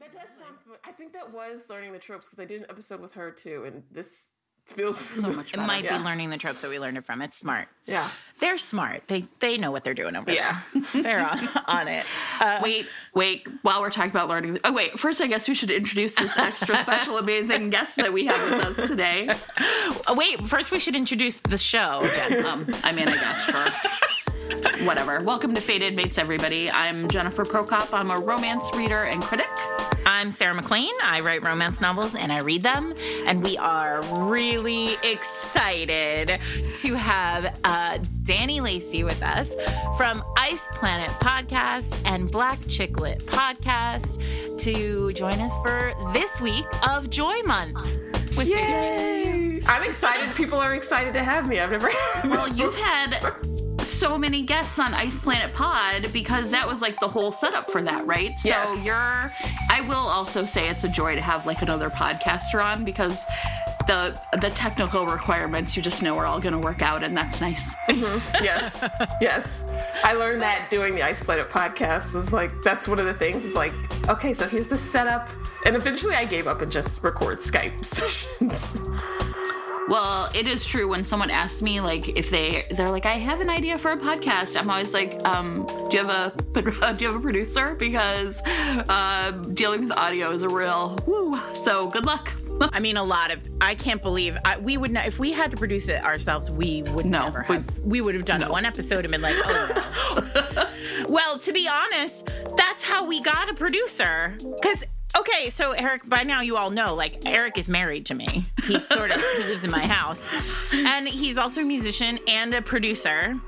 That does sound. I think that was learning the tropes because I did an episode with her too, and this feels so much. It might yeah. be learning the tropes that we learned it from. It's smart. Yeah, they're smart. They they know what they're doing over there. yeah. there. they're on on it. Uh, wait, wait. While we're talking about learning, oh wait. First, I guess we should introduce this extra special, amazing guest that we have with us today. wait, first we should introduce the show. Um, I mean, I guess sure whatever. Welcome to Fated Mates, everybody. I'm Jennifer Prokop. I'm a romance reader and critic. I'm Sarah MacLean. I write romance novels and I read them. And we are really excited to have uh, Dani Lacey with us from Ice Planet Podcast and Black Chick Lit Podcast to join us for this week of Joy Month. With Yay! I'm excited. People are excited to have me. I've never. well, you've had so many guests on Ice Planet Pod because that was like the whole setup for that, right? So yes. you're I will also say it's a joy to have like another podcaster on because the the technical requirements you just know are all going to work out and that's nice. Mm-hmm. Yes. yes. I learned that doing the Ice Planet podcast is like that's one of the things is like okay, so here's the setup and eventually I gave up and just record Skype sessions. Well, it is true when someone asks me like if they they're like I have an idea for a podcast. I'm always like, um, do you have a do you have a producer? Because uh, dealing with audio is a real woo. So good luck. I mean, a lot of. I can't believe I, we would not. If we had to produce it ourselves, we would no, never have. We would have done no. one episode and been like, oh no. well, to be honest, that's how we got a producer because Okay, so Eric, by now you all know, like Eric is married to me. He's sort of he lives in my house, and he's also a musician and a producer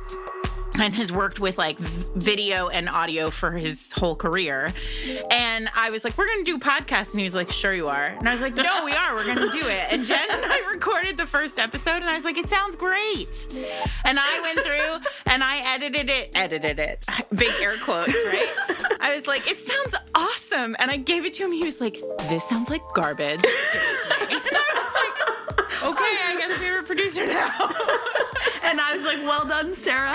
and has worked with like video and audio for his whole career. And I was like, we're going to do podcasts. And he was like, sure you are. And I was like, no, we are. We're going to do it. And Jen and I recorded the first episode and I was like, it sounds great. And I went through and I edited it, edited it, big air quotes, right? I was like, it sounds awesome. And I gave it to him. He was like, this sounds like garbage. Give it to me. And I was like, okay, I guess we have a producer now. And I was like, well done, Sarah.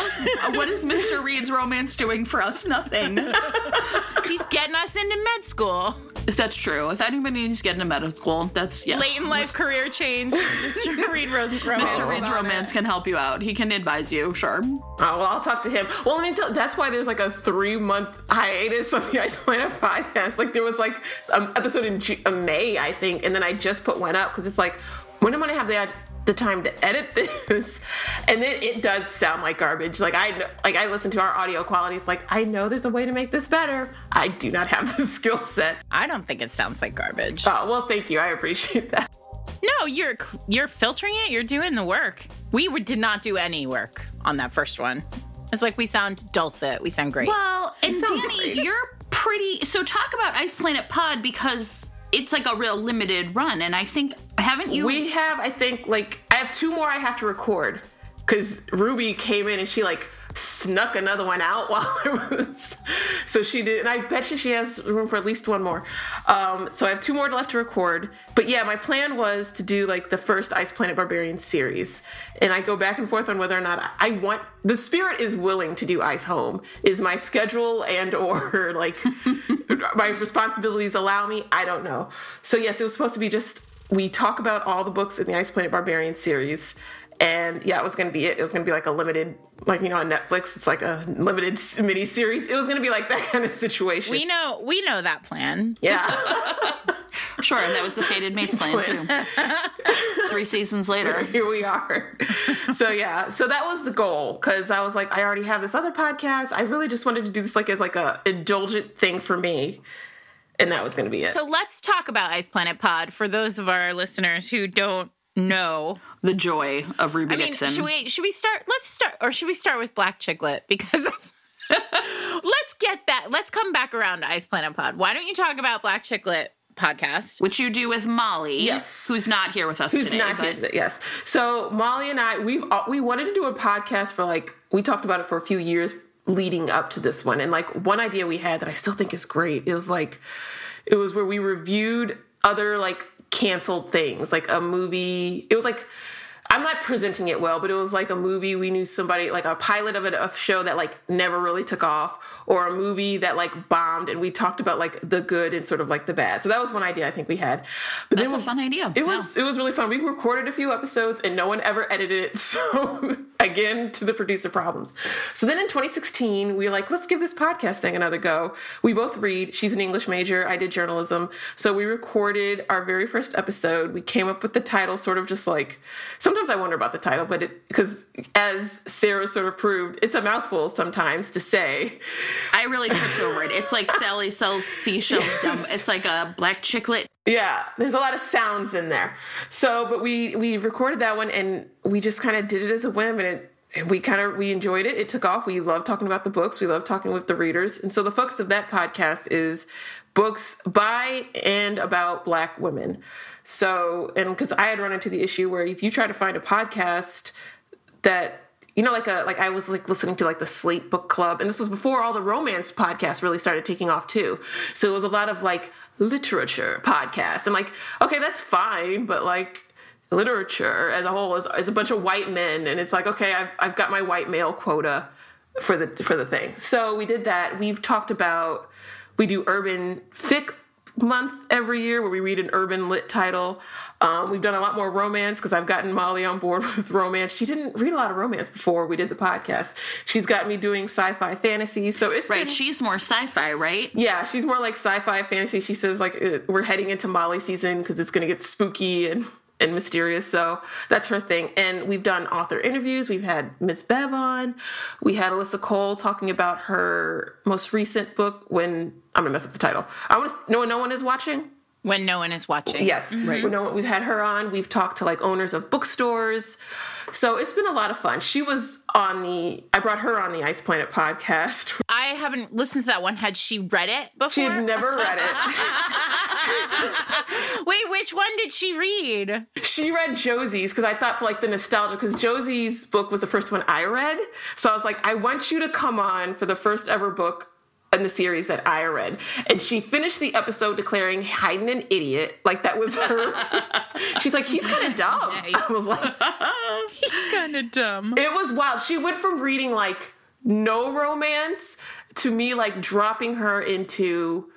What is Mr. Reed's romance doing for us? Nothing. He's getting us into med school. That's true. If anybody needs to get into medical school, that's yes. Late in life career change. Mr. Reed ro- romance. Mr. Reed's romance can help you out. He can advise you, sure. Oh, well, I'll talk to him. Well, let me tell that's why there's like a three month hiatus on the Ice Planet podcast. Like there was like an episode in G- uh, May, I think, and then I just put one up because it's like, when am I gonna have the the time to edit this. And then it does sound like garbage. Like i know like i listen to our audio quality. It's like i know there's a way to make this better. I do not have the skill set. I don't think it sounds like garbage. Oh well thank you. I appreciate that. No you're you're filtering it. You're doing the work. We did not do any work on that first one. It's like we sound dulcet. We sound great. Well and dani great. you're pretty so talk about ice planet pod because it's like a real limited run and i think haven't you we have i think like i have two more i have to record. Because ruby came in and she like snuck another one out while I was. So she did, and I bet you she has room for at least one more. Um, so I have two more left to record. But yeah, my plan was to do like the first Ice Planet Barbarian series, and I go back and forth on whether or not I want. The spirit is willing to do Ice Home. Is my schedule and or like my responsibilities allow me? I don't know. So yes, it was supposed to be just we talk about all the books in the Ice Planet Barbarian series and yeah, it was gonna be it. It was gonna be like a limited, like you know, on Netflix, it's like a limited mini series. It was gonna be like that kind of situation. We know, we know that plan. Yeah, sure. And that was the Fated Mates plan too. Three seasons later, here we are. So yeah, so that was the goal because I was like, I already have this other podcast. I really just wanted to do this like as like a indulgent thing for me and that was going to be it. So let's talk about Ice Planet Pod for those of our listeners who don't know the joy of Ruby I mean, Dixon. Should we should we start let's start or should we start with Black Chick Lit because let's get that let's come back around to Ice Planet Pod. Why don't you talk about Black Chick Lit podcast, which you do with Molly, yes, who's not here with us who's today. not but... here today. Yes, so Molly and I, we've uh, we wanted to do a podcast for like we talked about it for a few years leading up to this one, and like one idea we had that I still think is great. It was like it was where we reviewed other like canceled things, like a movie. It was like I'm not presenting it well, but it was like a movie we knew somebody like a pilot of a, show that like never really took off, or a movie that like bombed, and we talked about like the good and sort of like the bad. So that was one idea I think we had. But That's then, a fun idea. It was it was really fun. We recorded a few episodes and no one ever edited it. So again, to the producer problems. So then in 2016, we were like, let's give this podcast thing another go. We both read. She's an English major. I did journalism. So we recorded our very first episode. We came up with the title, sort of just like sometimes I wonder about the title, but it because as Sarah sort of proved, it's a mouthful sometimes to say. I really tripped over it. It's like Sally sells seashells. Yes. It's like a black chick lit. Yeah, there's a lot of sounds in there. So, but we we recorded that one and we just kind of did it as a whim and it and we kind of we enjoyed it. It took off. We love talking about the books. We love talking with the readers. And so the focus of that podcast is books by and about black women. So, and because I had run into the issue where if you try to find a podcast that you know like a like i was like listening to like the slate book club and this was before all the romance podcasts really started taking off too. So it was a lot of like literature podcasts and like okay that's fine but like literature as a whole is, is a bunch of white men and it's like okay I've, I've got my white male quota for the for the thing. So we did that. We've talked about we do urban fic month every year where we read an urban lit title um, we've done a lot more romance because I've gotten Molly on board with romance. She didn't read a lot of romance before we did the podcast. She's got me doing sci-fi fantasy, so it's right. Been, she's more sci-fi, right? Yeah, she's more like sci-fi fantasy. She says like uh, we're heading into Molly season because it's going to get spooky and and mysterious. So that's her thing. And we've done author interviews. We've had Miss Bev on. We had Alyssa Cole talking about her most recent book. When I'm gonna mess up the title. I want to. No, no one is watching. When no one is watching. Yes, mm-hmm. right. No, we've had her on. We've talked to like owners of bookstores. So it's been a lot of fun. She was on the. I brought her on the Ice Planet podcast. I haven't listened to that one. Had she read it before? She had never read it. Wait, which one did she read? She read Josie's because I thought for like the nostalgia because Josie's book was the first one I read. So I was like, I want you to come on for the first ever book in the series that I read. And she finished the episode declaring Haeden an idiot. Like that was her. She's like, he's kind of dumb. Nice. I was like, he's kind of dumb. It was wild. She went from reading like no romance to me like dropping her into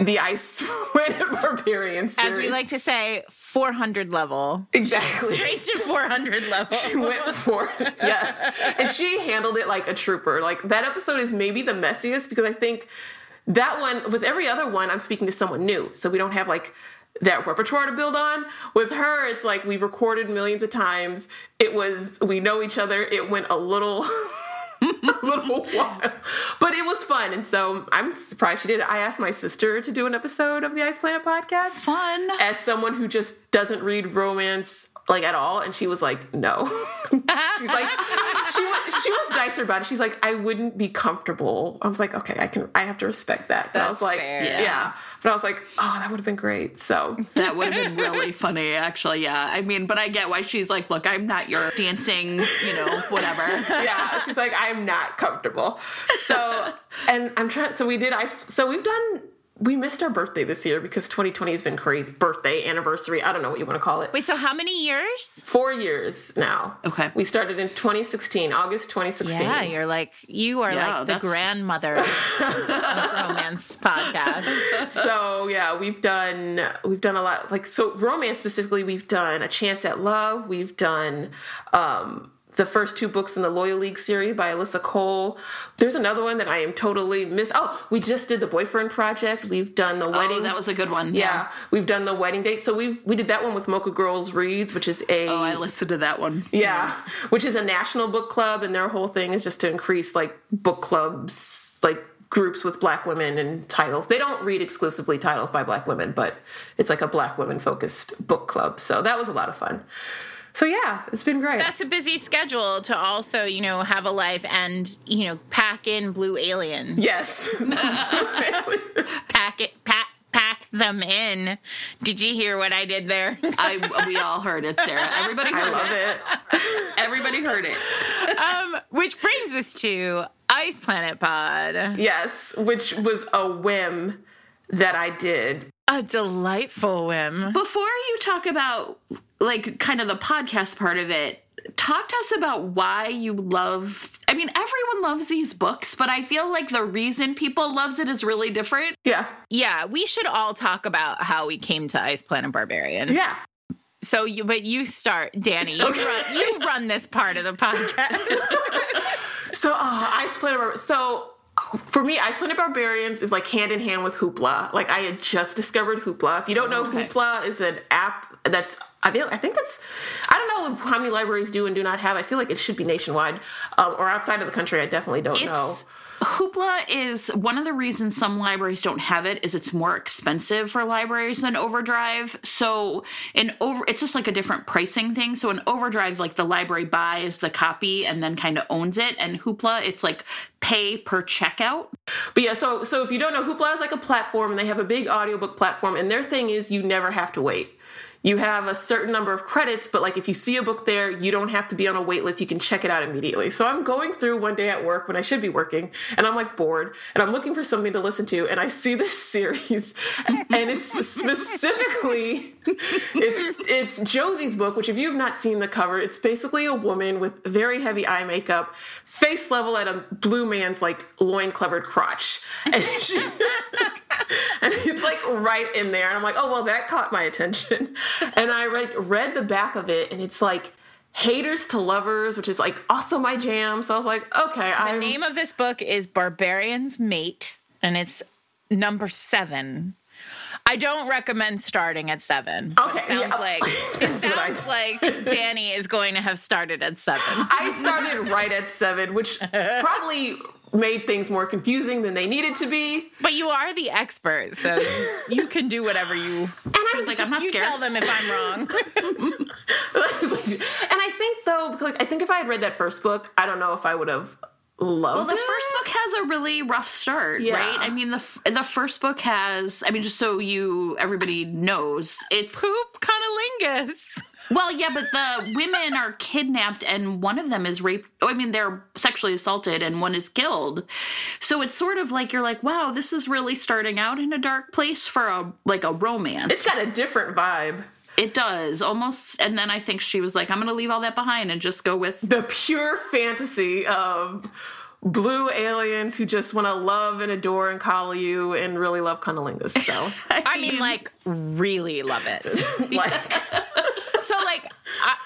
the Ice Planet Barbarian series. As we like to say, 400 level. Exactly. Straight to 400 level. She went for it, yes. And she handled it like a trooper. Like, that episode is maybe the messiest because I think that one, with every other one, I'm speaking to someone new. So we don't have like that repertoire to build on. With her, it's like we've recorded millions of times. It was, we know each other. It went a little. a little while. But it was fun. And so I'm surprised she did it. I asked my sister to do an episode of the Ice Planet podcast. Fun. As someone who just doesn't read romance like at all and she was like no. She's like she was she was nicer about it. She's like i wouldn't be comfortable. I was like okay i can i have to respect that. But That's i was like fair. yeah. But i was like oh that would have been great. So that would have been really funny actually yeah. I mean but i get why she's like look i'm not your dancing you know whatever. Yeah she's like i'm not comfortable. So and i'm trying so we did ice so we've done we missed our birthday this year because 2020 has been crazy. Birthday, anniversary, I don't know what you want to call it. Wait, so how many years? Four years now. Okay. We started in 2016, August 2016. Yeah, you're like, you are yeah, like the grandmother of romance podcast. So yeah, we've done, we've done a lot. Like, so romance specifically, we've done A Chance at Love. We've done, um, the first two books in the Loyal League series by Alyssa Cole. There's another one that I am totally miss. Oh, we just did the Boyfriend Project. We've done the oh, wedding. Oh, that was a good one. Yeah. yeah. we've done the wedding date. So we we did that one with Mocha Girls Reads, which is a. Oh, I listened to that one. Yeah, yeah, which is a national book club, and their whole thing is just to increase like book clubs, like groups with black women and titles. They don't read exclusively titles by black women, but it's like a black women focused book club. So that was a lot of fun. So yeah, it's been great. That's a busy schedule to also, you know, have a life and, you know, pack in blue aliens. Yes. pack it pack pack them in. Did you hear what I did there? I we all heard it, Sarah. Everybody heard I love it. it. Everybody heard it. Um, which brings us to Ice Planet Pod. Yes, which was a whim that I did A delightful whim. Before you talk about like kind of the podcast part of it, talk to us about why you love I mean everyone loves these books, but I feel like the reason people loves it is really different. Yeah. Yeah, we should all talk about how we came to Ice Planet Barbarian. Yeah. So you but you start, Dani. You, okay. run, you run this part of the podcast. so uh, Ice Planet Barbarian. So for me, Ice Planet Barbarians is like hand in hand with Hoopla. Like I had just discovered Hoopla. If you don't know, oh, okay. Hoopla is an app that's I feel I think it's I don't know how many libraries do and do not have. I feel like it should be nationwide um, or outside of the country. I definitely don't it's, know. Hoopla is one of the reasons some libraries don't have it is it's more expensive for libraries than Overdrive. So in over it's just like a different pricing thing. So in Overdrive like the library buys the copy and then kind of owns it and Hoopla it's like pay per checkout. But yeah, so so if you don't know Hoopla is like a platform and they have a big audiobook platform and their thing is you never have to wait you have a certain number of credits, but like if you see a book there, you don't have to be on a wait list. You can check it out immediately. So I'm going through one day at work when I should be working, and I'm like bored, and I'm looking for something to listen to, and I see this series, and it's specifically it's it's Josie's book, which if you have not seen the cover, it's basically a woman with very heavy eye makeup, face level at a blue man's like loin covered crotch, and it's like right in there, and I'm like, oh well, that caught my attention and I like read the back of it, and it's like haters to lovers, which is like also my jam. So I was like, okay. The I'm... name of this book is Barbarian's Mate, and it's number seven. I don't recommend starting at seven. Okay, it sounds yeah. like it sounds like Dani is going to have started at seven. I started right at seven, which probably made things more confusing than they needed to be. But you are the expert, so you can do whatever you. And I was like, I'm not you scared. Tell them if I'm wrong. and I think though, because I think if I had read that first book, I don't know if I would have loved. Well, the it. first book has a really rough start, yeah. right? I mean, the the first book has. I mean, just so you everybody knows, it's poop cunnilingus. Well, yeah, but the women are kidnapped and one of them is raped. Oh, I mean, they're sexually assaulted and one is killed. So it's sort of like you're like, wow, this is really starting out in a dark place for a like a romance. It's got a different vibe. It does almost, and then I think she was like, "I'm going to leave all that behind and just go with the pure fantasy of blue aliens who just want to love and adore and coddle you and really love cunnilingus." So I mean, like, really love it. like, so like I,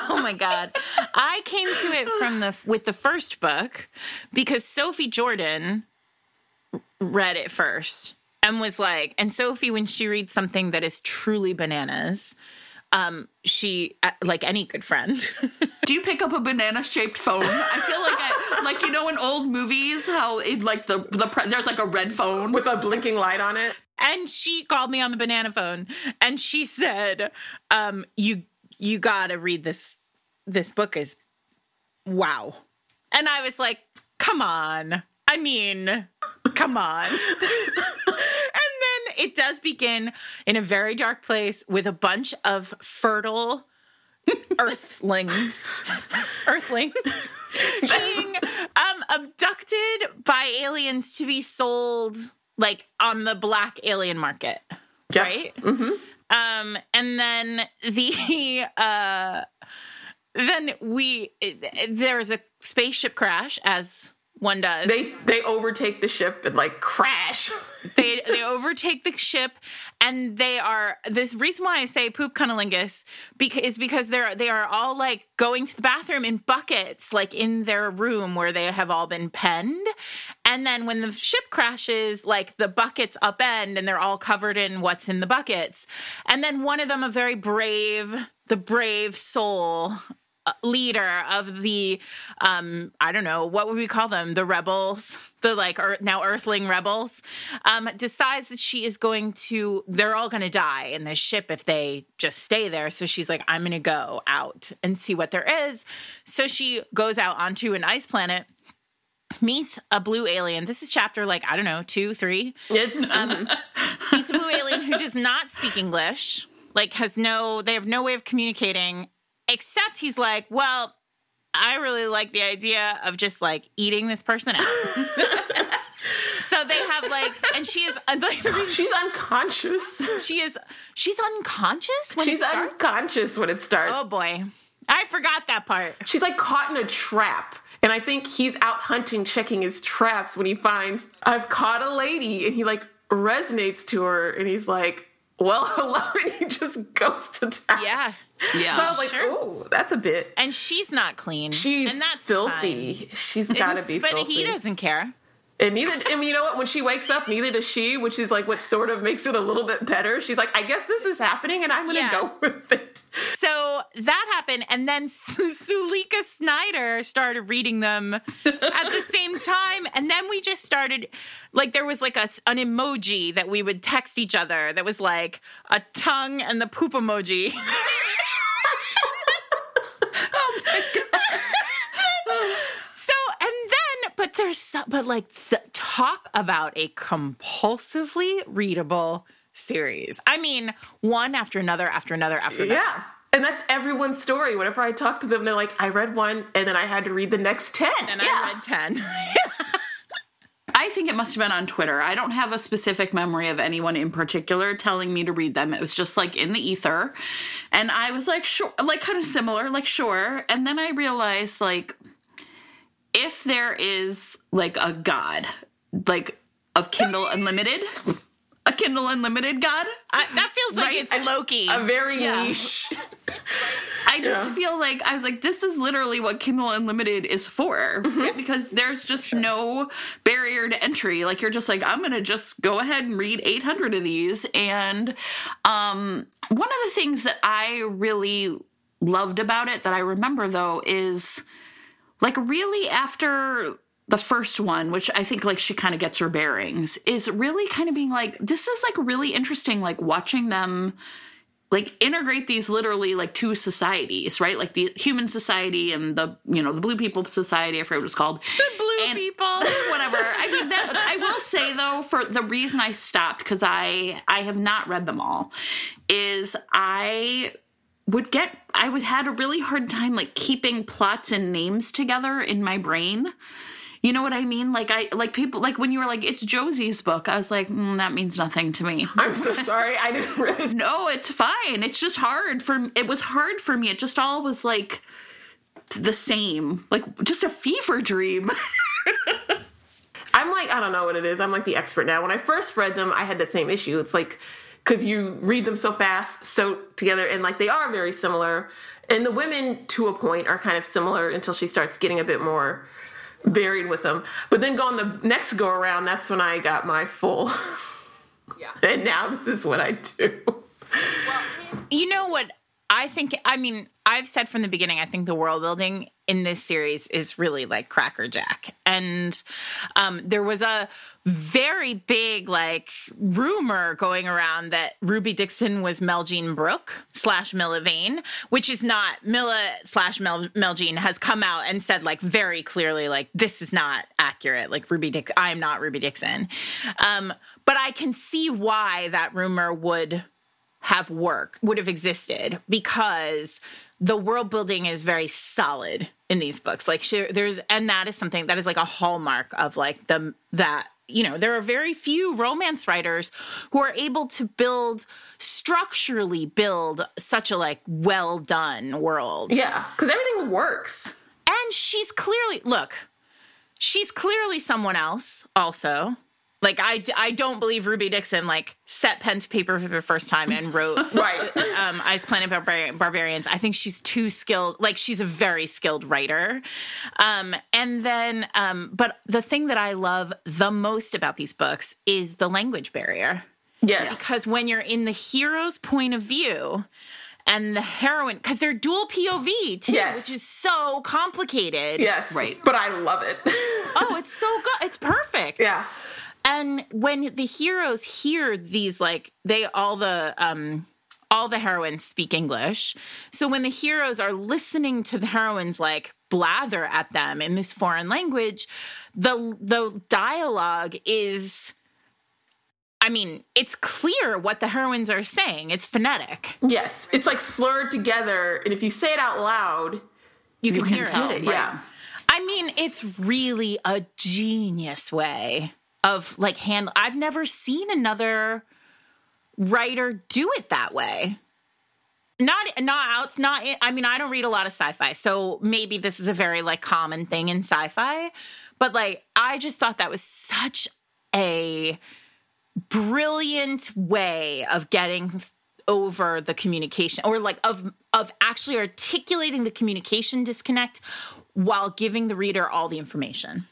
oh my god. I came to it from the with the first book because sophie jordan read it first and was like and sophie when she reads something that is truly bananas um she uh, like any good friend. Do you pick up a banana shaped phone? I feel like I, like you know in old movies how it like the the there's like a red phone with a blinking light on it and she called me on the banana phone and she said um you you got to read this this book is wow. And i was like come on. I mean come on. And then it does begin in a very dark place with a bunch of fertile earthlings earthlings being um abducted by aliens to be sold like on the black alien market, yep. right? Mm-hmm. Um, and then the uh, then we there's a spaceship crash as one does. They they overtake the ship and like crash. they they overtake the ship and they are this reason why I say poop cunnilingus because is because they're they are all like going to the bathroom in buckets like in their room where they have all been penned. And then when the ship crashes, like the buckets upend and they're all covered in what's in the buckets. And then one of them, a very brave, the brave soul leader of the um i don't know what would we call them the rebels the like er, now earthling rebels um decides that she is going to they're all going to die in this ship if they just stay there so she's like i'm going to go out and see what there is so she goes out onto an ice planet meets a blue alien. This is chapter like I don't know two, three. It's um, meets a blue alien who does not speak English. Like has no, they have no way of communicating, Except he's like, well, I really like the idea of just like eating this person out. so they have like, and she is like, she's unconscious. She is she's unconscious when she's it starts? unconscious when it starts. Oh boy, I forgot that part. She's like caught in a trap. And I think he's out hunting, checking his traps when he finds, I've caught a lady. And he like resonates to her and he's like, well, hello. And he just goes to town. Yeah. Yeah. So I was like, Sure. oh, that's a bit. And she's not clean. She's and that's filthy. fine. She's got to be but filthy. he doesn't care. And neither, mean, you know what? When she wakes up, neither does she, which is like what sort of makes it a little bit better. She's like, I guess this is happening and I'm going to Yeah. go with it. So that happened, and then Su- Suleikha Snyder started reading them at the same time, and then we just started like there was like a an emoji that we would text each other that was like a tongue and the poop emoji. So and then, but there's so, but like th- talk about a compulsively readable series. I mean, one after another after another after another. Yeah. And that's everyone's story. Whenever I talk to them, they're like, I read one and then I had to read the next 10. And yeah. I read ten. I think it must have been on Twitter. I don't have a specific memory of anyone in particular telling me to read them. It was just like in the ether. And I was like, sure, like kind of similar, like, sure. And then I realized, like, if there is like a God, like of Kindle Unlimited, a Kindle Unlimited God, I, that feels like Right? it's Loki. a very Yeah. niche. I just Yeah. feel like I was like, this is literally what Kindle Unlimited is for because there's just no barrier to entry. Like you're just like, I'm gonna just go ahead and read 800 of these. And um, one of the things that I really loved about it that I remember though is like really after the first one, which I think like she kind of gets her bearings, is really kind of being like, this is like really interesting, like watching them like integrate these literally like two societies, right? Like the human society and the you know the blue people society. I forget what it's called. The blue And- people. Whatever. I mean, that I will say though, for the reason I stopped because I I have not read them all, is I would get I would had a really hard time like keeping plots and names together in my brain. You know what I mean? Like I like people like when you were like it's Josie's book. I was like mm, that means nothing to me. I'm so sorry. I didn't really. No, it's fine. It's just hard for it was hard for me. It just all was like the same. Like just a fever dream. I'm like, I don't know what it is. I'm like the expert now. When I first read them, I had that same issue. It's like, because you read them so fast, so together, and like they are very similar. And the women, to a point, are kind of similar until she starts getting a bit more varied with them. But then going the next go around, that's when I got my full. Yeah. and now this is what I do. you know what I think I mean, I've said from the beginning I think the world building in this series is really like Cracker Jack. And um there was a very big like rumor going around that Ruby Dixon was Meljean Brook slash Milla Vane, which is not Milla slash Mel, Meljean has come out and said like very clearly like this is not accurate. Like Ruby Dixon, I am not Ruby Dixon. Um, but I can see why that rumor would have work would have existed because the world building is very solid in these books. Like there's and that is something that is like a hallmark of like the that you know there are very few romance writers who are able to build structurally build such a like well done world. Yeah, because everything works. and she's clearly look she's clearly someone else also like I, I don't believe ruby dixon like set pen to paper for the first time and wrote Right. um, Ice Planet Barbar- Barbarians. I think she's too skilled. Like she's a very skilled writer. Um, and then, um, but the thing that I love the most about these books is the language barrier. yes. Because when you're in the hero's point of view and the heroine, because they're dual POV too, Yes. which is so complicated. Yes. Right. But I love it. Oh, it's so good. It's perfect. yeah. And when the heroes hear these like they all the um all the heroines speak english so when the heroes are listening to the heroines like blather at them in this foreign language the the dialogue is i mean it's clear what the heroines are saying it's phonetic Yes. It's like slurred together. And if you say it out loud, you can, can hear it it. Yeah. I mean, it's really a genius way of like hand I've never seen another writer do it that way. Not not out. Not. I mean, I don't read a lot of sci-fi, so maybe this is a very like common thing in sci-fi. But like, I just thought that was such a brilliant way of getting over the communication or like of of actually articulating the communication disconnect while giving the reader all the information.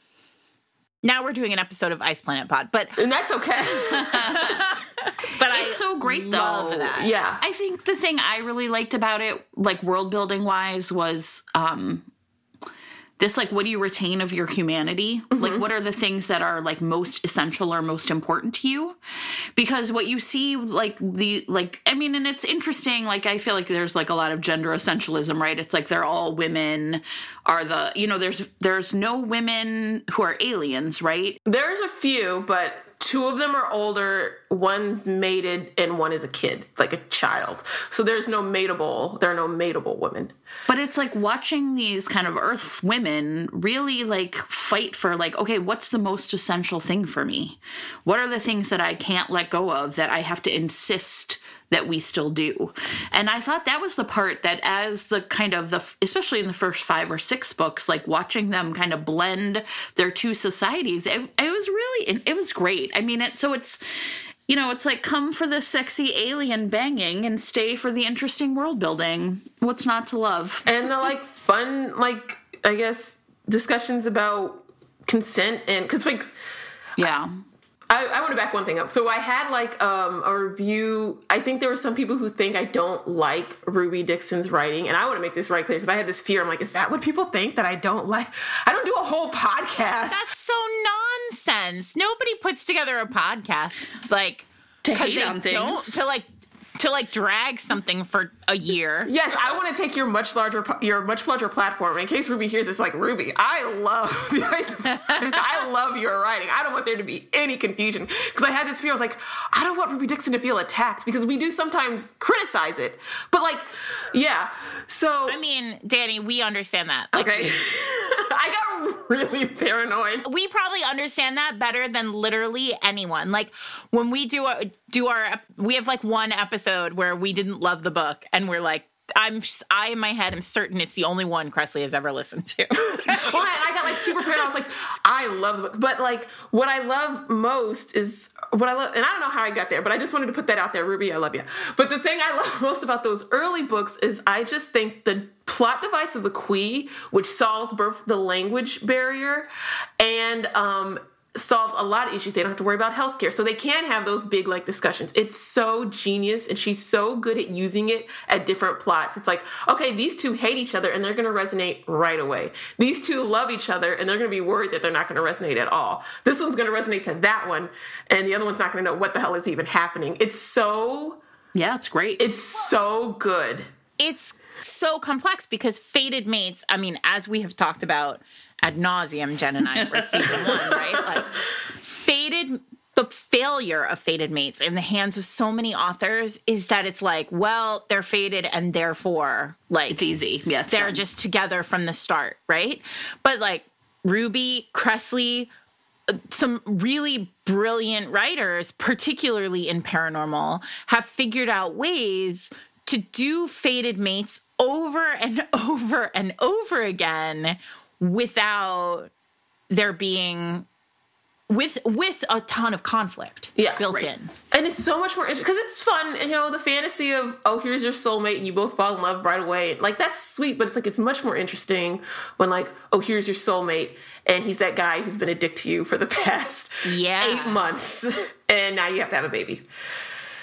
Now we're doing an episode of Ice Planet Pod, but and that's okay. but it's I so great though. That. Yeah, I think the thing I really liked about it, like world building wise, was um, this like what do you retain of your humanity? Mm-hmm. like what are the things that are like most essential or most important to you? Because what you see like the like i mean and it's interesting like i feel like there's like a lot of gender essentialism right? It's like they're all women are the you know there's there's no women who are aliens right? There's a few but two of them are older one's mated and one is a kid like a child. So there's no mateable there are no mateable women but it's like watching these kind of earth women really like fight for like okay what's the most essential thing for me what are the things that i can't let go of that i have to insist that we still do. And I thought that was the part that, as the kind of the, especially in the first five or six books, like watching them kind of blend their two societies, it, it was really, it was great. I mean, it, so it's, you know, it's like come for the sexy alien banging and stay for the interesting world building. What's not to love? And the like fun, like, I guess, discussions about consent and, because like, yeah I, I want to back one thing up. So I had like um, a review. I think there were some people who think I don't like Ruby Dixon's writing, and I want to make this right clear because I had this fear. I'm like, is that what people think that I don't like? I don't do a whole podcast. That's so nonsense. Nobody puts together a podcast like to hate on things. to like to like drag something for a year. Yes, I want to take your much larger your much larger platform. In case Ruby hears this, like Ruby, I love the. I love your writing. I don't want there to be any confusion because I had this fear. I was like, I don't want Ruby Dixon to feel attacked because we do sometimes criticize it, but like, yeah. So I mean, Dani, we understand that. Like, okay. I got really paranoid. We probably understand that better than literally anyone. Like when we do a, do our we have like one episode where we didn't love the book and we're like I'm I in my head am certain it's the only one Kresley has ever listened to. well, I got like super paranoid. I was like, I love the book, but like what I love most is what I love, and I don't know how I got there, but I just wanted to put that out there, Ruby. I love you. But the thing I love most about those early books is I just think the plot device of the khui, which solves both the language barrier and um, solves a lot of issues. They don't have to worry about healthcare. So they can have those big like discussions. It's so genius and she's so good at using it at different plots. It's like, okay, these two hate each other and they're going to resonate right away. These two love each other and they're going to be worried that they're not going to resonate at all. This one's going to resonate to that one and the other one's not going to know what the hell is even happening. It's so Yeah, it's great. It's so good. It's so complex because fated mates, I mean, as we have talked about ad nauseum, Jen and I for season one, right? Like fated the failure of fated mates in the hands of so many authors is that it's like, well, they're faded and therefore like it's easy. Yeah. It's they're done. just together from the start, right? But like Ruby, Kresley, some really brilliant writers, particularly in paranormal, have figured out ways to do fated mates over and over and over again without there being with with a ton of conflict yeah, built right. in and it's so much more interesting because it's fun you know the fantasy of oh here's your soulmate and you both fall in love right away like that's sweet but it's like it's much more interesting when like oh here's your soulmate and he's that guy who's been a dick to you for the past yeah. eight months and now you have to have a baby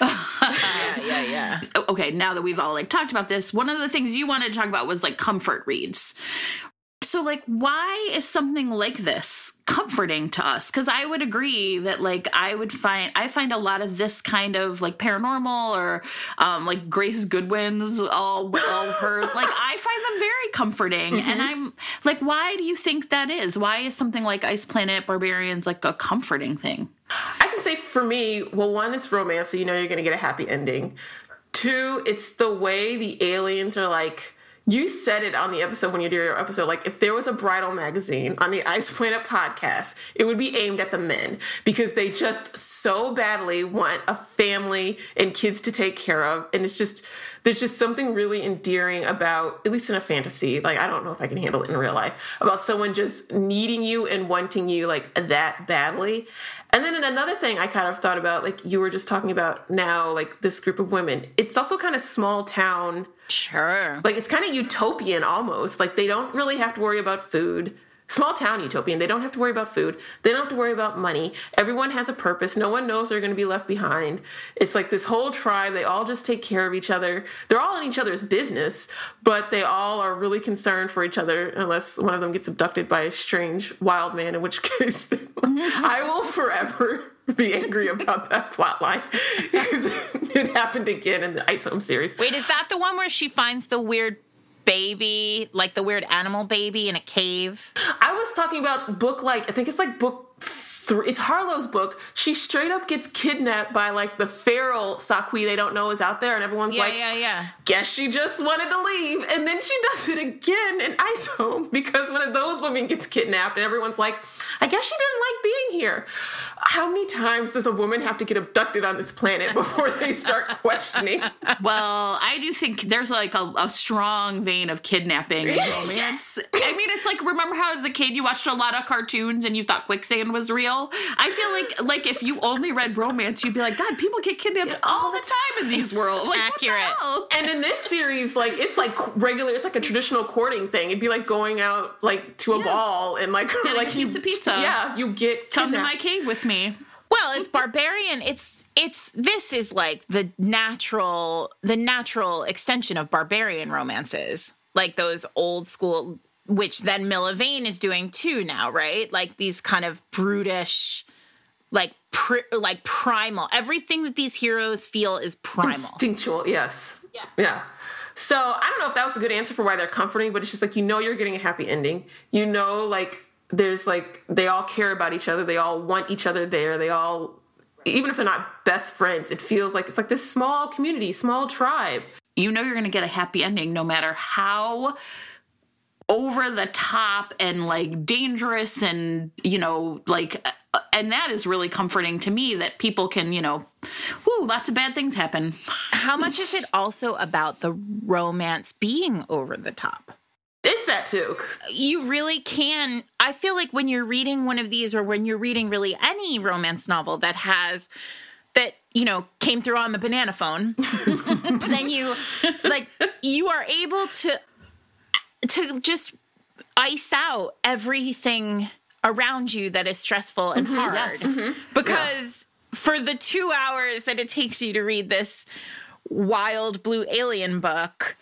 yeah, yeah, yeah. Okay, now that we've all like talked about this, one of the things you wanted to talk about was like comfort reads, so like why is something like this comforting to us? Because i would agree that like i would find i find a lot of this kind of like paranormal or um like grace goodwin's all all her like i find them very comforting. Mm-hmm. and i'm like why do you think that is? Why is something like ice planet barbarians like a comforting thing? I can say for me well one it's romance so you know you're gonna get a happy ending. Two it's the way the aliens are like you said it on the episode when you did your episode like if there was a bridal magazine on the ice planet podcast it would be aimed at the men because they just so badly want a family and kids to take care of and it's just there's just something really endearing about at least in a fantasy like i don't know if i can handle it in real life about someone just needing you and wanting you like that badly and then another thing I kind of thought about, like you were just talking about now, like this group of women, it's also kind of small town. Sure. Like it's kind of utopian almost. Like they don't really have to worry about food. Small town utopian. They don't have to worry about food. They don't have to worry about money. Everyone has a purpose. No one knows they're going to be left behind. It's like this whole tribe. They all just take care of each other. They're all in each other's business, but they all are really concerned for each other unless one of them gets abducted by a strange wild man, in which case mm-hmm. I will forever be angry about that plot line because it happened again in the Ice Home series. Wait, is that the one where she finds the weird baby, like the weird animal baby in a cave? I was talking about book like I think it's like book three. It's Harlow's book. She straight up gets kidnapped by like the feral sa-khui they don't know is out there, and everyone's yeah, like, yeah, yeah. Yeah. Guess she just wanted to leave, and then she does it again in Ice Home because one of those women gets kidnapped, and everyone's like, I guess she didn't like being here. How many times does a woman have to get abducted on this planet before they start questioning? Well, I do think there's like a, a strong vein of kidnapping and romance. I mean, it's like remember how as a kid you watched a lot of cartoons and you thought quicksand was real. I feel like like if you only read romance, you'd be like, God, people get kidnapped all the time in these worlds. Like, what the Accurate. hell? And in this series, like it's like regular, it's like a traditional courting thing. It'd be like going out like to a ball and like Getting like a piece you, of pizza. Yeah, you get Come to my cave with me. Well, it's barbarian. It's it's this is like the natural the natural extension of barbarian romances. Like those old school which then Milla Vane is doing too now, right? Like these kind of brutish like pr- like primal. Everything that these heroes feel is primal. Instinctual, yes. Yeah. Yeah. So I don't know if that was a good answer for why they're comforting, but it's just like you know you're getting a happy ending. You know, like there's like they all care about each other. They all want each other there. They all, even if they're not best friends, it feels like it's like this small community, small tribe. You know you're gonna get a happy ending no matter how over the top and like dangerous and you know like uh, and that is really comforting to me that people can you know whoo lots of bad things happen How much is it also about the romance being over the top? It's that too. you really can i feel like when you're reading one of these or when you're reading really any romance novel that has that you know came through on the banana phone then you like you are able to to just ice out everything around you that is stressful and mm-hmm. hard yes. Mm-hmm. because for the two hours that it takes you to read this wild blue alien book,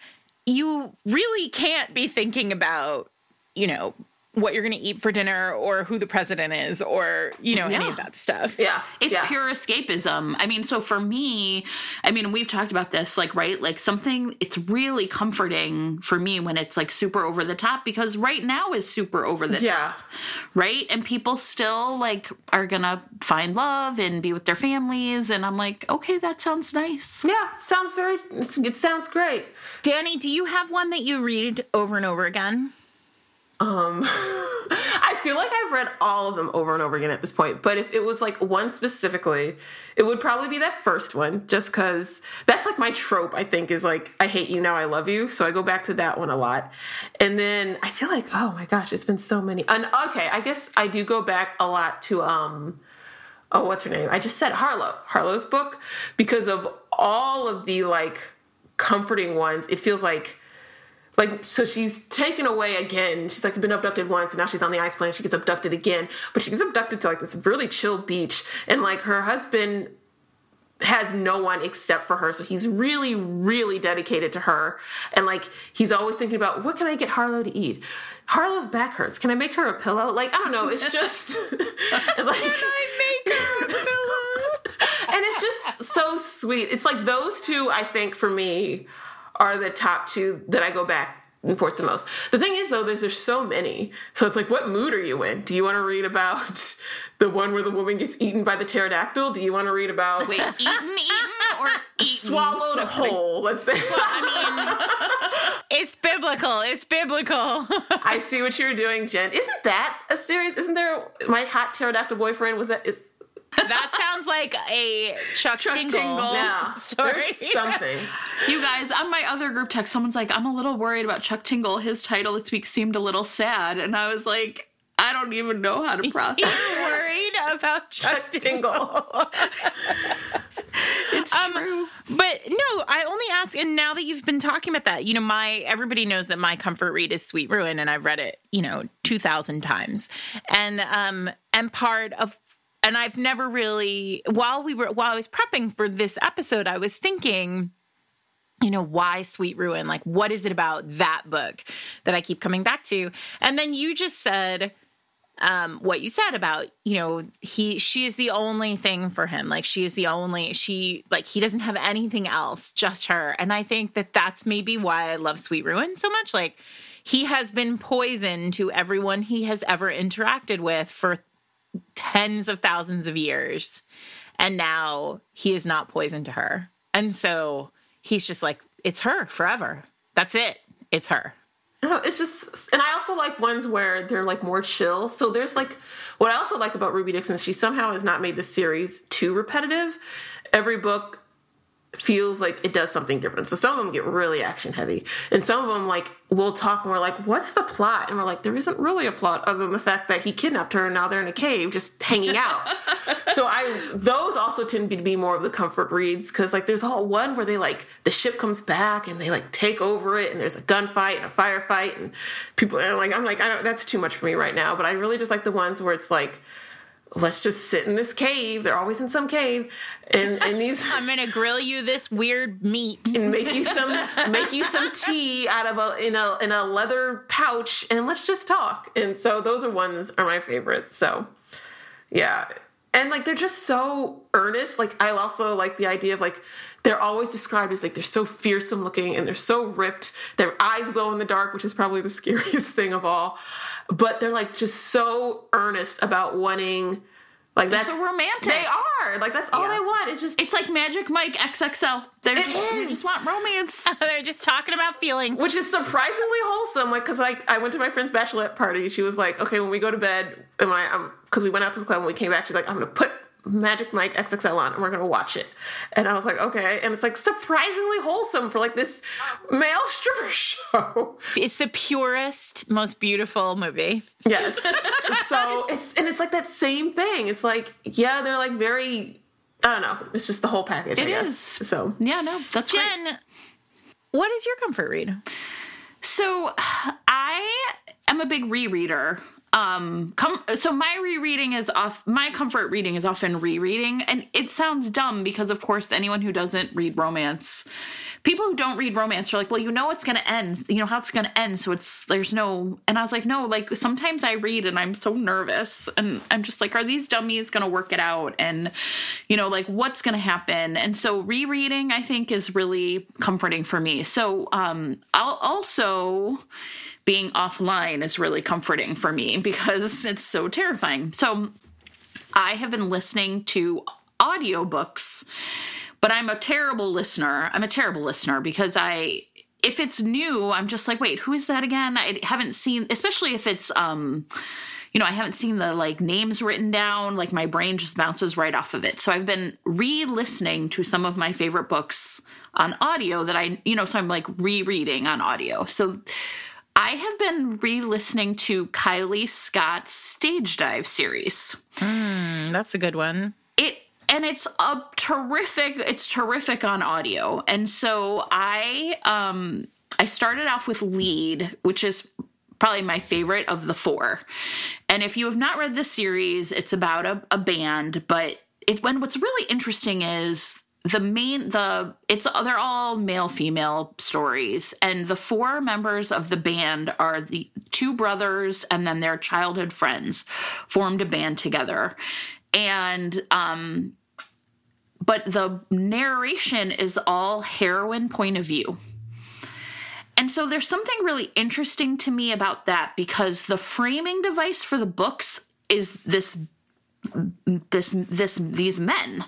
you really can't be thinking about, you know, what you're going to eat for dinner or who the president is or, you know, any of that stuff. Yeah. it's yeah. pure escapism i mean so for me i mean we've talked about this like right like something it's really comforting for me when it's like super over the top because right now is super over the top Yeah. right? And people still like are gonna find love and be with their families, and I'm like, okay, that sounds nice. Yeah. Sounds very, it's, it sounds great. Dani, do you have one that you read over and over again? Um, I feel like I've read all of them over and over again at this point. But if it was like one specifically, it would probably be that first one, just because that's like my trope. I think is like I hate you now, I love you. So I go back to that one a lot. And then I feel like oh my gosh, it's been so many. And okay, I guess I do go back a lot to um, oh what's her name? I just said Harlow, Harlow's book, because of all of the like comforting ones. It feels like like so she's taken away again. She's like been abducted once and now she's on the ice planet she gets abducted again. But she gets abducted to like this really chill beach. And like her husband has no one except for her. So he's really really dedicated to her. And like he's always thinking about what can i get harlow to eat? Harlow's back hurts. Can i make her a pillow? Like i don't know. It's just like Can I make her a pillow? and it's just so sweet. It's like those two, I think, for me, are the top two that I go back and forth the most. The thing is, though, there's there's so many. So it's like, what mood are you in? Do you want to read about the one where the woman gets eaten by the pterodactyl? Do you want to read about Wait, eaten, eaten, or eaten? swallowed whole? Let's say. I mean It's biblical. It's biblical. I see what you're doing, Jen. Isn't that a series? Isn't there my hot pterodactyl boyfriend? Was that is that sounds like a Chuck, Chuck Tingle, Tingle yeah, story. There's something. you guys, on my other group text, someone's like, "I'm a little worried about Chuck Tingle. His title this week seemed a little sad," and I was like. I don't even know how to process. You're worried about Chuck, Chuck Tingle. it's um, true. But no, I only ask, and now that you've been talking about that, you know, my everybody knows that my comfort read is Sweet Ruin, and I've read it, you know, two thousand times, and um, and part of and I've never really while we were while I was prepping for this episode, I was thinking, you know, why Sweet Ruin? Like, what is it about that book that I keep coming back to? And then you just said um, what you said about, you know, he she is the only thing for him. Like, she is the only she like he doesn't have anything else, just her. And I think that that's maybe why I love Sweet Ruin so much. Like, he has been poison to everyone he has ever interacted with for tens of thousands of years. And now he is not poison to her. And so he's just like, it's her forever. That's it. It's her. No, it's just, and I also like ones where they're like more chill. So there's like, what I also like about Ruby Dixon, she somehow has not made the series too repetitive. Every book feels like it does something different. So some of them get really action heavy, and some of them like we'll talk and we're like, "What's the plot?" And we're like, "There isn't really a plot other than the fact that he kidnapped her and now they're in a cave just hanging out." so I those also tend to be more of the comfort reads because like there's all one where they like the ship comes back and they like take over it and there's a gunfight and a firefight and people are like I'm like I don't that's too much for me right now. But I really just like the ones where it's like let's just sit in this cave. They're always in some cave, and and these. I'm gonna grill you this weird meat and make you some make you some tea out of a in a in a leather pouch, and let's just talk. And so those are ones are my favorites. So, yeah, and like they're just so earnest. Like I also like the idea of like they're always described as like they're so fearsome looking and they're so ripped. Their eyes glow in the dark, which is probably the scariest thing of all but they're like just so earnest about wanting like that's so romantic. They are like that's all yeah. they want. It's just it's like Magic Mike XXL. They're it just, is. They just want romance. they're just talking about feeling, which is surprisingly wholesome. Like because like I went to my friend's bachelorette party. She was like, okay, when we go to bed, and I um because we went out to the club and we came back, she's like, I'm gonna put Magic Mike XXL on and we're gonna watch it. And I was like, okay. And it's like surprisingly wholesome for like this male stripper show. It's the purest, most beautiful movie. Yes. so it's and it's like that same thing. It's like, yeah, they're like very I don't know. It's just the whole package. It is. So yeah, no, that's Jen. Great. What is your comfort read? So I am a big rereader um come so my rereading is off my comfort reading is often rereading and it sounds dumb because of course anyone who doesn't read romance people who don't read romance are like well you know it's going to end you know how it's going to end so it's there's no and i was like no like sometimes i read and i'm so nervous and i'm just like are these dummies going to work it out and you know like what's going to happen? And so rereading i think is really comforting for me. So um i'll also being offline is really comforting for me because it's so terrifying. So I have been listening to audiobooks, but I'm a terrible listener. I'm a terrible listener because I if it's new, I'm just like, wait, who is that again? I haven't seen, especially if it's um you know, I haven't seen the like names written down, like my brain just bounces right off of it. So I've been re-listening to some of my favorite books on audio that I, you know, so I'm like rereading on audio. So I have been re listening to Kylie Scott's Stage Dive series. Mm, that's a good one. It and it's a terrific it's terrific on audio. And so I um I started off with Lead, which is probably my favorite of the four. And if you have not read the series, it's about a, a band, but it when what's really interesting is the main the it's they're all male female stories. And the four members of the band are the two brothers and then their childhood friends formed a band together. And um but the narration is all heroine point of view. And so there's something really interesting to me about that because the framing device for the books is this this this these men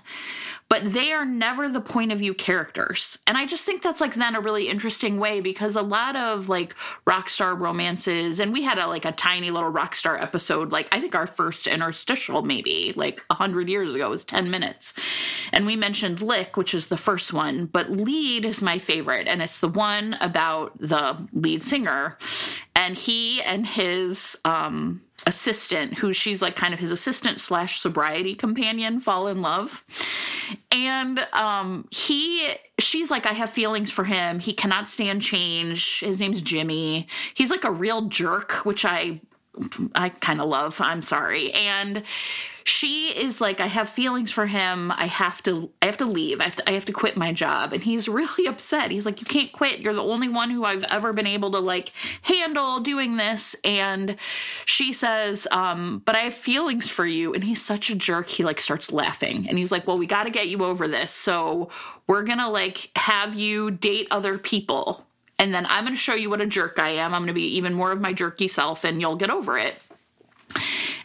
but they are never the point of view characters. And I just think that's like then a really interesting way because a lot of like rock star romances, and we had a like a tiny little rock star episode, like I think our first interstitial maybe like a hundred years ago was 10 minutes. And we mentioned Lick, which is the first one, but Lead is my favorite, and it's the one about the lead singer. And he and his um assistant, who she's like kind of his assistant slash sobriety companion, fall in love. And um, he, she's like, I have feelings for him. He cannot stand change. His name's Jimmy. He's like a real jerk, which I I kind of love. I'm sorry. And she is like i have feelings for him. I have to i have to leave. I have to i have to quit my job. And he's really upset. He's like you can't quit. You're the only one who i've ever been able to like handle doing this. And she says um but i have feelings for you. And he's such a jerk. He like starts laughing. And he's like well we got to get you over this. So we're gonna like have you date other people and then i'm gonna show you what a jerk i am i'm gonna be even more of my jerky self and you'll get over it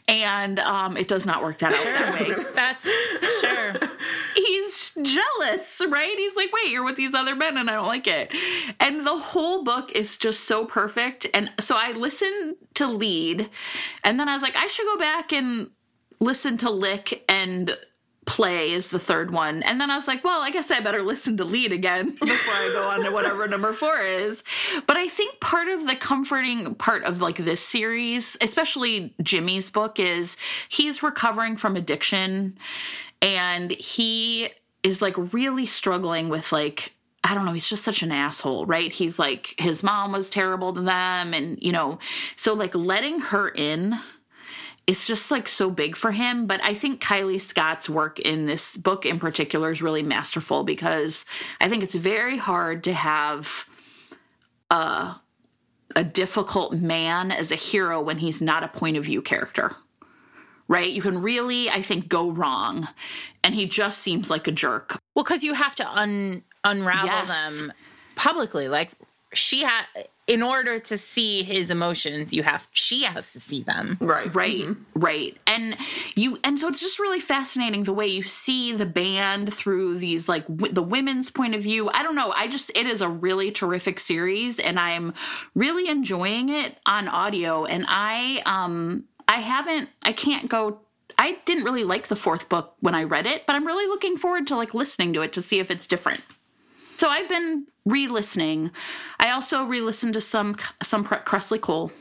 and um, it does not work that out that way. That's sure. He's jealous, right? He's like, wait, you're with these other men, and I don't like it. And the whole book is just so perfect. And so I listened to Lead, and then I was like, I should go back and listen to Lick and play is the third one. And then I was like, well, I guess I better listen to lead again before I go on to whatever number four is. But I think part of the comforting part of like this series, especially Jimmy's book, is he's recovering from addiction and he is like really struggling with like I don't know, he's just such an asshole, right? He's like, his mom was terrible to them. And, you know, so like letting her in it's just like so big for him. But I think Kylie Scott's work in this book in particular is really masterful because I think it's very hard to have a, a difficult man as a hero when he's not a point of view character. Right? You can really, I think, go wrong. And he just seems like a jerk. Well, because you have to un- unravel yes. them publicly. Like she had in order to see his emotions you have she has to see them. Right right mm-hmm. right. And you and so it's just really fascinating the way you see the band through these like w- the women's point of view. I don't know i just it is a really terrific series and i'm really enjoying it on audio. And i um i haven't i can't go i didn't really like the fourth book when i read it but i'm really looking forward to like listening to it to see if it's different so I've been re-listening. I also re-listened to some some Kresley Cole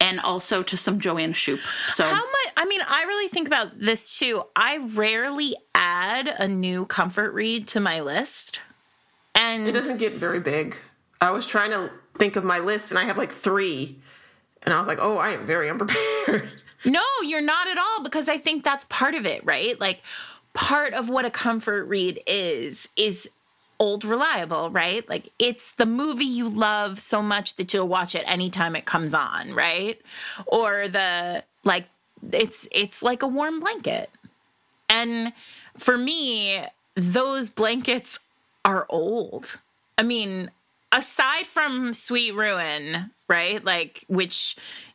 and also to some Joanna Shupe. So how much? I mean, I really think about this too. I rarely add a new comfort read to my list, and it doesn't get very big. I was trying to think of my list, and I have like three, and I was like, oh, I am very unprepared. No, you're not at all because I think that's part of it, right? Like part of what a comfort read is is old reliable, right? Like it's the movie you love so much that you'll watch it anytime it comes on, right? Or the like it's it's like a warm blanket. And for me, those blankets are old. I mean, aside from Sweet Ruin, right? Like which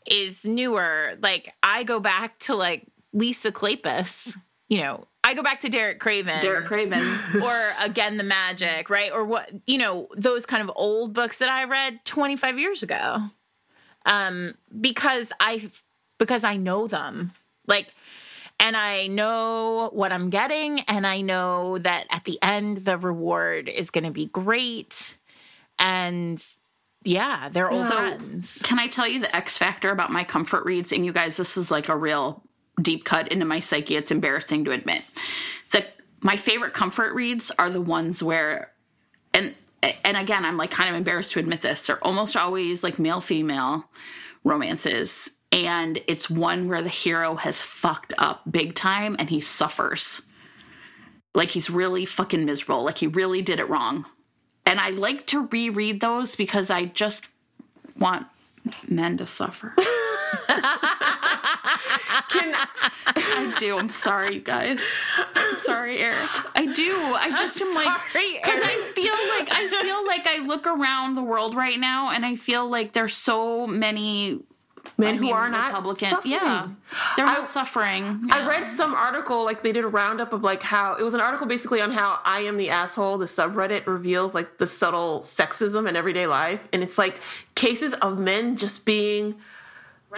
is newer, like I go back to like Lisa Kleypas, you know, I go back to Derek Craven. Derek Craven. or Again the Magic, right? Or what, you know, those kind of old books that I read 25 years ago. Um, because I because I know them. Like and I know what I'm getting and I know that at the end the reward is going to be great. And yeah, they're old so, friends. Can I tell you the X factor about my comfort reads? And you guys, this is like a real deep cut into my psyche. It's embarrassing to admit. that my favorite comfort reads are the ones where and and again, I'm like kind of embarrassed to admit this. They're almost always like male female romances and it's one where the hero has fucked up big time and he suffers. Like he's really fucking miserable. Like he really did it wrong. And I like to reread those because I just want men to suffer. Can I do? I'm sorry, you guys. I'm sorry, Eric. I do. I just am like because I feel like I feel like I look around the world right now and I feel like there's so many men I who mean, are not Republican. Suffering. Yeah, they're not I, suffering. Yeah. I read some article like they did a roundup of like how it was an article basically on how I am the asshole. The subreddit reveals like the subtle sexism in everyday life, and it's like cases of men just being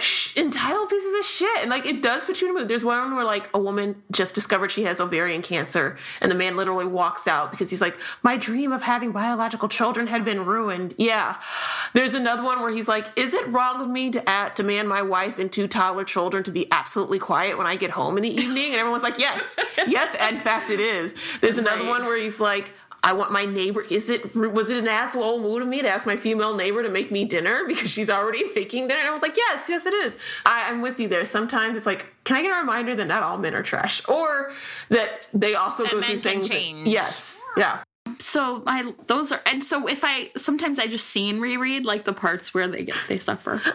entitled pieces of shit. And like it does put you in a mood. There's one where like a woman just discovered she has ovarian cancer, and the man literally walks out because he's like, My dream of having biological children had been ruined. Yeah. There's another one where he's like, Is it wrong of me to at, demand my wife and two toddler children to be absolutely quiet when I get home in the evening? And everyone's like, Yes, yes, in fact it is. There's another right. one where he's like, I want my neighbor. Is it was it an asshole move of me to ask my female neighbor to make me dinner because she's already making dinner? And I was like, yes, yes, it is. I, I'm with you there. Sometimes it's like, can I get a reminder that not all men are trash, or that they also that go through things. That, yes, yeah so I those are and so if I sometimes I just scene reread like the parts where they get they suffer.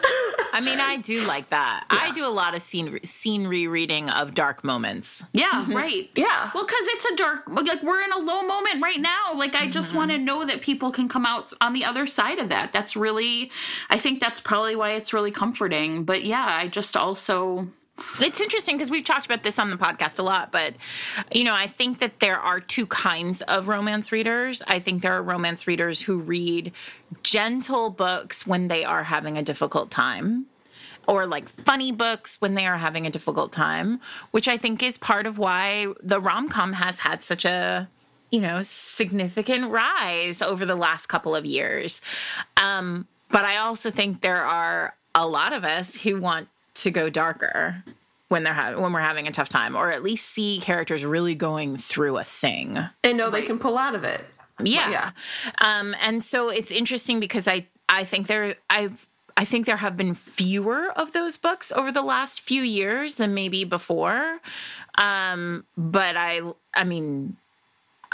I mean, I do like that. Yeah. I do a lot of scene scene rereading of dark moments. Yeah, mm-hmm. right. Yeah. Well, because it's a dark like we're in a low moment right now. Like I just mm-hmm. want to know that people can come out on the other side of that. That's really, I think that's probably why it's really comforting. But yeah, I just also it's interesting because we've talked about this on the podcast a lot, but you know, I think that there are two kinds of romance readers. I think there are romance readers who read gentle books when they are having a difficult time or like funny books when they are having a difficult time, which I think is part of why the rom-com has had such a you know significant rise over the last couple of years. Um, but I also think there are a lot of us who want to go darker when they're having when we're having a tough time or at least see characters really going through a thing. And know they can pull out of it. Yeah. Yeah. Um, and so it's interesting because i i think there i I think there have been fewer of those books over the last few years than maybe before. Um, but I, I mean,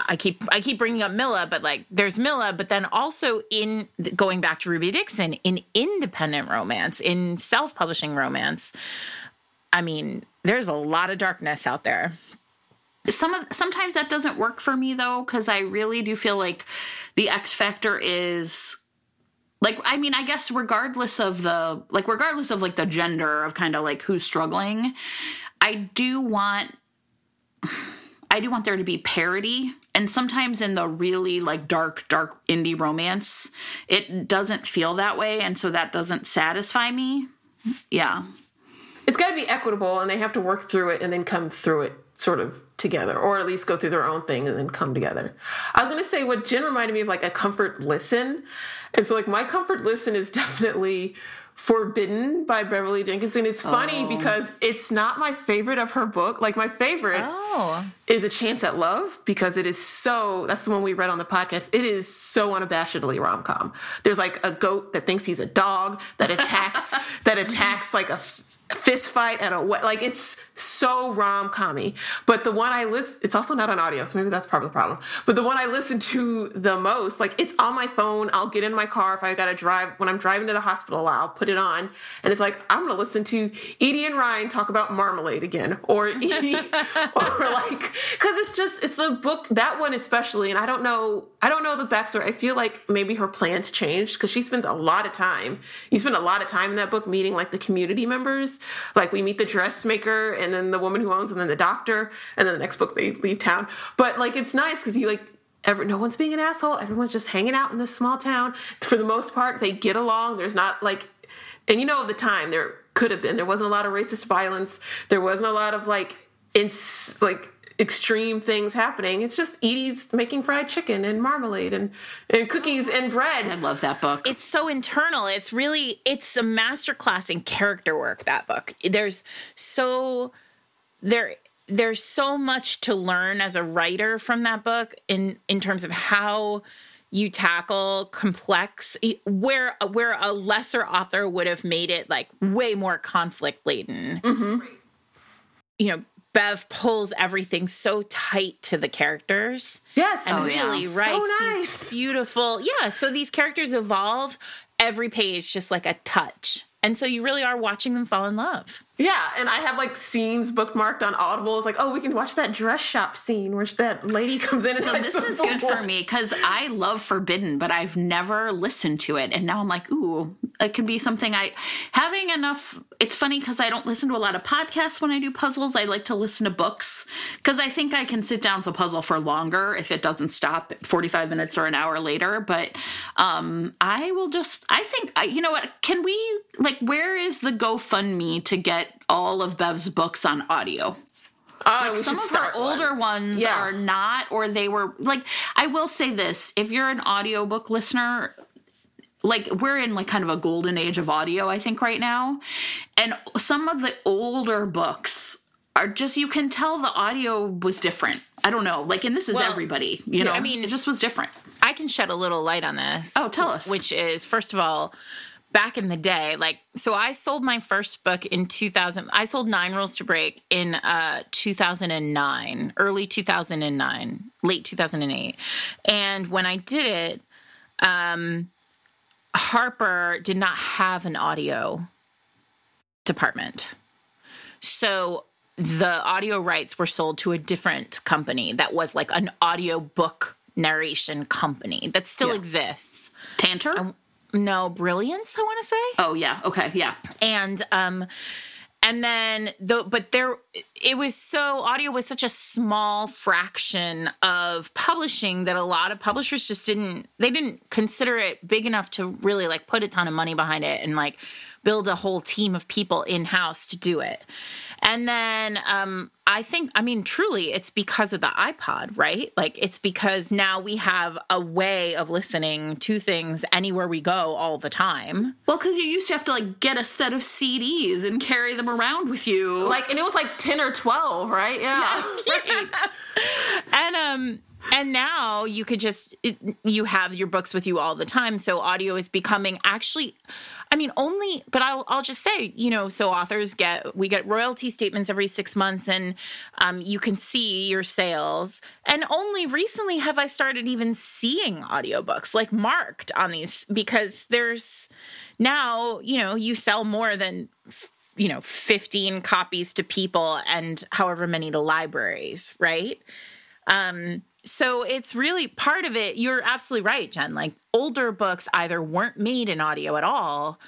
I keep I keep bringing up Milla, but like there's Milla, but then also in going back to Ruby Dixon in independent romance, in self-publishing romance. I mean, there's a lot of darkness out there. Some of sometimes that doesn't work for me though, because I really do feel like the X factor is like I mean, I guess regardless of the like regardless of like the gender of kind of like who's struggling, I do want I do want there to be parity. And sometimes in the really like dark, dark indie romance, it doesn't feel that way. And so that doesn't satisfy me. Yeah. It's got to be equitable and they have to work through it and then come through it sort of together or at least go through their own thing and then come together. I was going to say what Jen reminded me of like a comfort listen. And so like my comfort listen is definitely Forbidden by Beverly Jenkins. And it's funny oh. because it's not my favorite of her book. Like my favorite oh. is A Chance at Love because it is so that's the one we read on the podcast. It is so unabashedly rom com. There's like a goat that thinks he's a dog that attacks that attacks like a fist fight at a like it's so rom commy. But the one I listen, it's also not on audio, so maybe that's part of the problem. But the one I listen to the most, like it's on my phone. I'll get in my car if I got to drive when I'm driving to the hospital. I'll put it on, and it's like I'm gonna listen to Edie and Rhine talk about marmalade again, or Edie, or like because it's just it's a book that one especially, and I don't know I don't know the backstory. I feel like maybe her plans changed because she spends a lot of time. You spend a lot of time in that book meeting like the community members. Like we meet the dressmaker and then the woman who owns and then the doctor and then the next book they leave town. But like it's nice because you like Every, no one's being an asshole. Everyone's just hanging out in this small town. For the most part, they get along. There's not like, and you know, the time there could have been. There wasn't a lot of racist violence. There wasn't a lot of like, ins like extreme things happening. It's just Edie's making fried chicken and marmalade and, and cookies and bread. I love that book. It's so internal. It's really it's a masterclass in character work, that book. There's so there there's so much to learn as a writer from that book in in terms of how you tackle complex where where a lesser author would have made it like way more conflict laden. Mm-hmm. You know, Bev pulls everything so tight to the characters. Yes, and oh, really yeah. writes so nice. these beautiful. Yeah, so these characters evolve every page just like a touch. And so you really are watching them fall in love. Yeah, and I have like scenes bookmarked on Audible. It's like, oh, we can watch that dress shop scene where that lady comes in. And so this is good for me because I love Forbidden, but I've never listened to it, and now I'm like, ooh, it can be something I having enough. It's funny because I don't listen to a lot of podcasts when I do puzzles. I like to listen to books because I think I can sit down with a puzzle for longer if it doesn't stop 45 minutes or an hour later. But um, I will just, I think, you know what? Can we, like, where is the GoFundMe to get all of Bev's books on audio? Uh, like some of our older one. ones yeah. are not, or they were like. I will say this: if you're an audiobook listener, like we're in like kind of a golden age of audio, I think right now, and some of the older books are just you can tell the audio was different. I don't know, like, and this is well, everybody, you know. I mean, it just was different. I can shed a little light on this. Oh, tell us. Which is, first of all, back in the day like so i sold my first book in 2000 i sold nine rules to break in uh 2009 early 2009 late 2008 and when i did it um harper did not have an audio department. So the audio rights were sold to a different company that was like an audio book narration company that still yeah. exists. Tantor? Um, no brilliance i want to say. Oh yeah okay yeah. And um and then though but there it was so audio was such a small fraction of publishing that a lot of publishers just didn't they didn't consider it big enough to really like put a ton of money behind it and like build a whole team of people in house to do it and then um, I think, I mean, truly, it's because of the iPod, right? Like, it's because now we have a way of listening to things anywhere we go all the time. Well, because you used to have to like get a set of CDs and carry them around with you, like, and it was like ten or twelve, right? Yeah, yes, right. and um, and now you could just you have your books with you all the time so audio is becoming actually I mean, only, but I'll, I'll just say, you know, so authors get, we get royalty statements every six months and um, you can see your sales. And only recently have I started even seeing audiobooks like marked on these because there's now, you know, you sell more than, you know, 15 copies to people and however many to libraries, right? Um, so it's really part of it. You're absolutely right, Jen. Like older books either weren't made in audio at all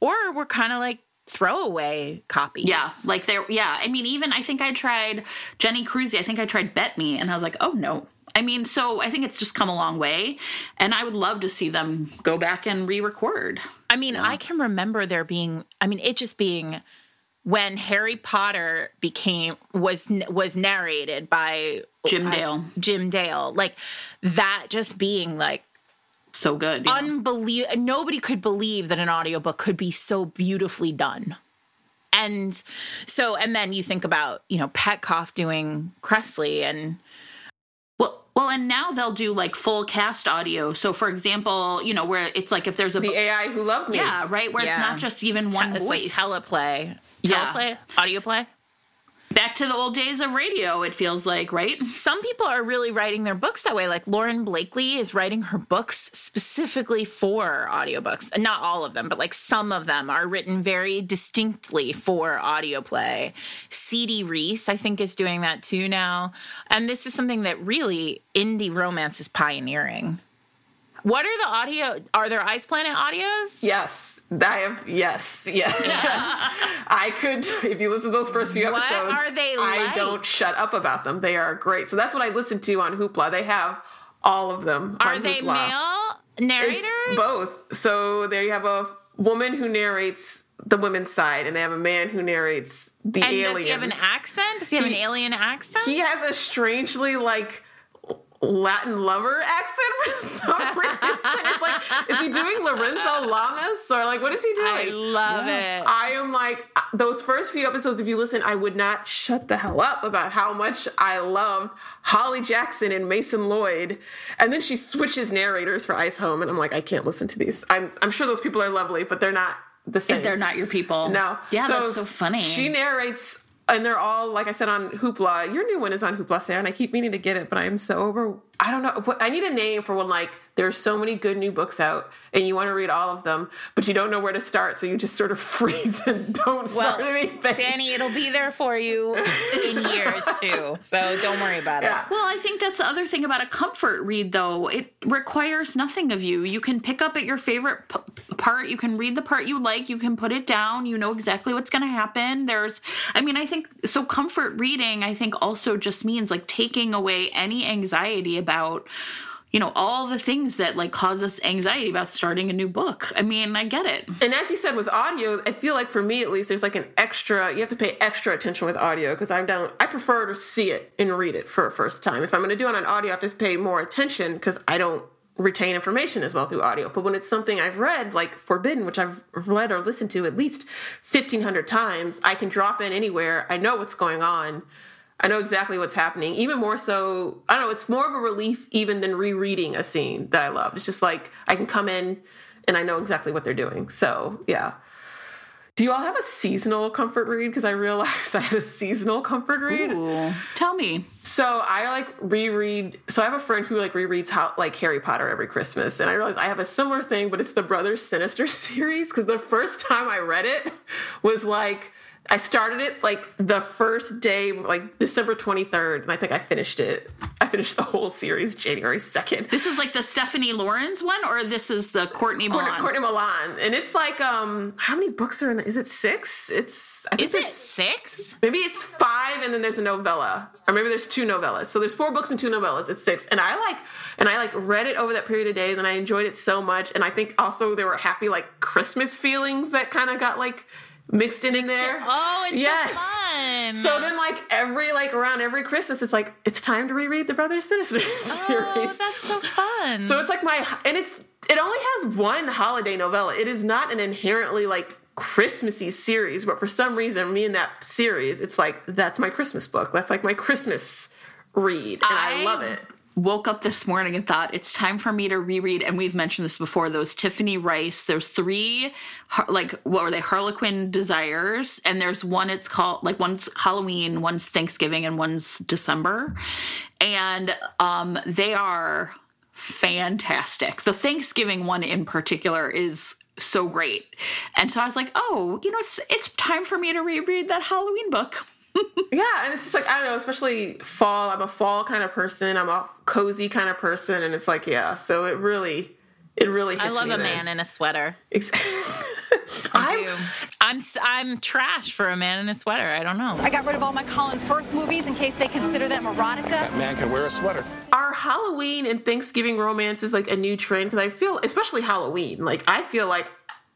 or were kind of like throwaway copies. Yeah, like there. Yeah, I mean, even I think I tried Jenny Crusie. I think I tried Bet Me, and I was like, oh no. I mean, so I think it's just come a long way, and I would love to see them go back and re-record. I mean. I can remember there being. I mean, it just being when Harry Potter became was was narrated by Jim Dale. Jim Dale, like that just being like so good. Yeah. Unbelievable. Nobody could believe that an audiobook could be so beautifully done. And so and then you think about, you know, Petkoff doing Kresley and well, well, and now they'll do like full cast audio. So, for example, you know, where it's like if there's a the AI who loved me, yeah, right, where yeah. it's not just even one Te- voice, like teleplay, teleplay, yeah. audio play back to the old days of radio it feels like right? Some people are really writing their books that way like lauren blakely is writing her books specifically for audiobooks. And not all of them but like some of them are written very distinctly for audio play. CD Reiss i think is doing that too now. And this is something that really indie romance is pioneering what are the audio? Are there Ice Planet audios? Yes, I have. Yes, yes. I could. If you listen to those first few episodes, what are they? Like? I don't shut up about them. They are great. So that's what I listen to on Hoopla. They have all of them. Are they Hoopla. male narrators? It's both. So there you have a woman who narrates the women's side, and they have a man who narrates the alien. Does he have an accent? Does he have he, an alien accent? He has a strangely like Latin lover accent for some reason. It's like, is he doing Lorenzo Lamas or like what is he doing? I love yeah. it. I am like uh, those first few episodes. If you listen, I would not shut the hell up about how much I loved Holly Jackson and Mason Lloyd, and then she switches narrators for Ice Home, and I'm like, I can't listen to these. I'm I'm sure those people are lovely, but they're not the same. If they're not your people. No. Yeah, so that's so funny. She narrates and they're all like I said on Hoopla. Your new one is on Hoopla, Sarah, and I keep meaning to get it, but I am so over. I don't know. I need a name for when like there's so many good new books out and you want to read all of them, but you don't know where to start, so you just sort of freeze and don't start well, anything. Dani, it'll be there for you in years too, so don't worry about yeah. it. Well, I think that's the other thing about a comfort read, though. It requires nothing of you. You can pick up at your favorite p- part. You can read the part you like. You can put it down. You know exactly what's going to happen. There's, I mean, I think so. Comfort reading, I think, also just means like taking away any anxiety about you know all the things that like cause us anxiety about starting a new book i mean i get it and as you said with audio i feel like for me at least there's like an extra you have to pay extra attention with audio because i'm down i prefer to see it and read it for a first time if i'm going to do it on audio i have to pay more attention because i don't retain information as well through audio. But when it's something I've read, like Forbidden, which I've read or listened to at least 1500 times, I can drop in anywhere. I know what's going on. I know exactly what's happening. Even more so, I don't know, it's more of a relief even than rereading a scene that I love. It's just like I can come in and I know exactly what they're doing. So, yeah. Do you all have a seasonal comfort read? Because I realized I had a seasonal comfort read. Ooh, tell me. So I like reread. So I have a friend who like rereads how like Harry Potter every Christmas, and I realized I have a similar thing, but it's the Brothers Sinister series. Because the first time I read it was like I started it like the first day, like December 23rd, and I think I finished it. I finished the whole series January 2nd. This is like the Stephanie Laurens one, or this is the Courtney Milan? Courtney Milan. And it's like, um, how many books are in it? Is it six? It's, I think is it six? Maybe it's five, and then there's a novella. Or maybe there's two novellas. So there's four books and two novellas. It's six. And I like, and I like read it over that period of days, and I enjoyed it so much. And I think also there were happy, like, Christmas feelings that kind of got like, mixed in in there. Oh, it's yes. so fun. So then, like every like around every Christmas, it's like it's time to reread the Brothers Sinister oh, series. Oh, that's so fun. So it's like my and it's it only has one holiday novella. It is not an inherently like Christmassy series, but for some reason, me and that series, it's like that's my Christmas book. That's like my Christmas read, and I, I love it woke up this morning and thought it's time for me to reread and we've mentioned this before those tiffany rice there's three like what were they harlequin desires and there's one it's called like one's halloween one's thanksgiving and one's december. And um they are fantastic. The thanksgiving one in particular is so great. And so i was like oh you know it's it's time for me to reread that halloween book yeah, and it's just like I don't know, especially fall. I'm a fall kind of person. I'm a cozy kind of person, and it's like yeah. So it really, it really. I love a then. man in a sweater. I'm, I'm I'm trash for a man in a sweater. I don't know. I got rid of all my Colin Firth movies in case they consider them erotica. That man can wear a sweater. Our Halloween and Thanksgiving romance is like a new trend because I feel, especially Halloween, like I feel like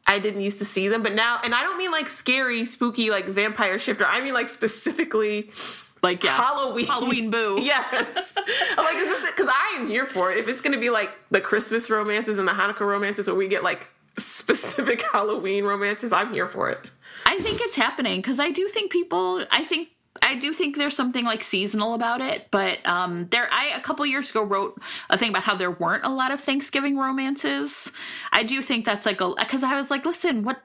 I didn't used to see them, but now, and I don't mean like scary, spooky, like vampire shifter. I mean like specifically like yeah, Halloween, Halloween boo. yes, I'm like, is this because I am here for it. If it's going to be like the Christmas romances and the Hanukkah romances, where we get like specific Halloween romances, I'm here for it. I think it's happening because I do think people. I think I do think there's something like seasonal about it, but um, there I a couple years ago wrote a thing about how there weren't a lot of Thanksgiving romances. I do think that's like a because I was like, listen, what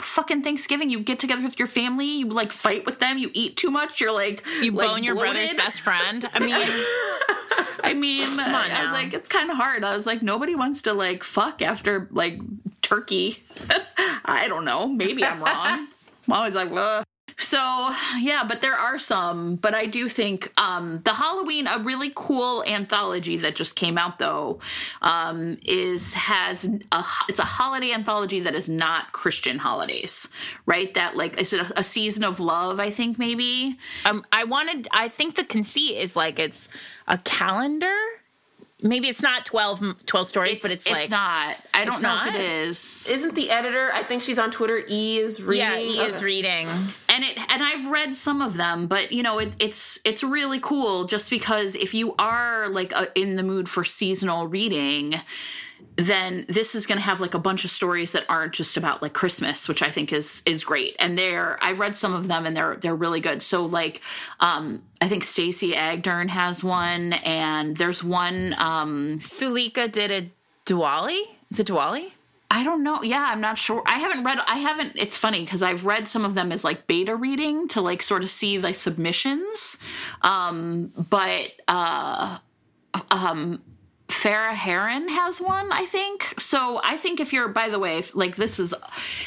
fucking Thanksgiving? You get together with your family, you like fight with them, you eat too much, you're like you like, bone your bloated. brother's best friend. I mean, I mean, I was like, it's kind of hard. I was like, nobody wants to like fuck after like turkey. I don't know. Maybe I'm wrong. I'm always like, well. So yeah, but there are some. But I do think um, the Halloween, a really cool anthology that just came out though, um, is has a it's a holiday anthology that is not Christian holidays, right? That like is it a, a season of love? I think maybe. Um, I wanted. I think the conceit is like it's a calendar maybe it's not 12, 12 stories, it's, but it's, like it's like not. I don't know not? if it is. Isn't the editor? I think she's on Twitter. E is reading. Yeah, E okay. is reading, and it and I've read some of them, but you know it, it's it's really cool just because if you are like a, in the mood for seasonal reading then this is going to have like a bunch of stories that aren't just about like Christmas, which I think is is great. And they're I've read some of them and they're they're really good. So like um I think Stacey Agdern has one and there's one um Suleikha did a Diwali? Is it Diwali? I don't know. Yeah, I'm not sure. I haven't read I haven't it's funny because I've read some of them as like beta reading to like sort of see the submissions. Um but uh um, Farah Heron has one, I think. So I think if you're, by the way, like this is,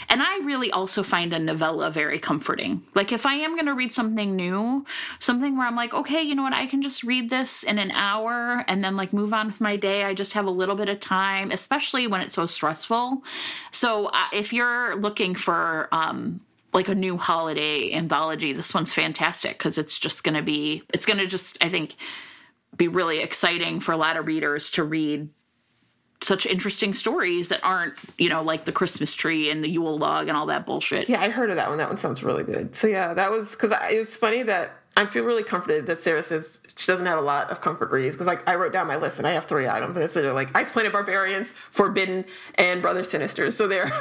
and I really also find a novella very comforting. Like if I am going to read something new, something where I'm like, okay, you know what, I can just read this in an hour and then like move on with my day. I just have a little bit of time, especially when it's so stressful. So uh, if you're looking for, um, like a new holiday anthology, this one's fantastic because it's just going to be, it's going to just, I think, be really exciting for a lot of readers to read such interesting stories that aren't, you know, like the Christmas tree and the Yule log and all that bullshit. Yeah, I heard of that one. That one sounds really good. So yeah, that was because it's funny that I feel really comforted that Sarah says she doesn't have a lot of comfort reads because like I wrote down my list and I have three items and it's like Ice Planet Barbarians, Forbidden, and Brother Sinister. So there,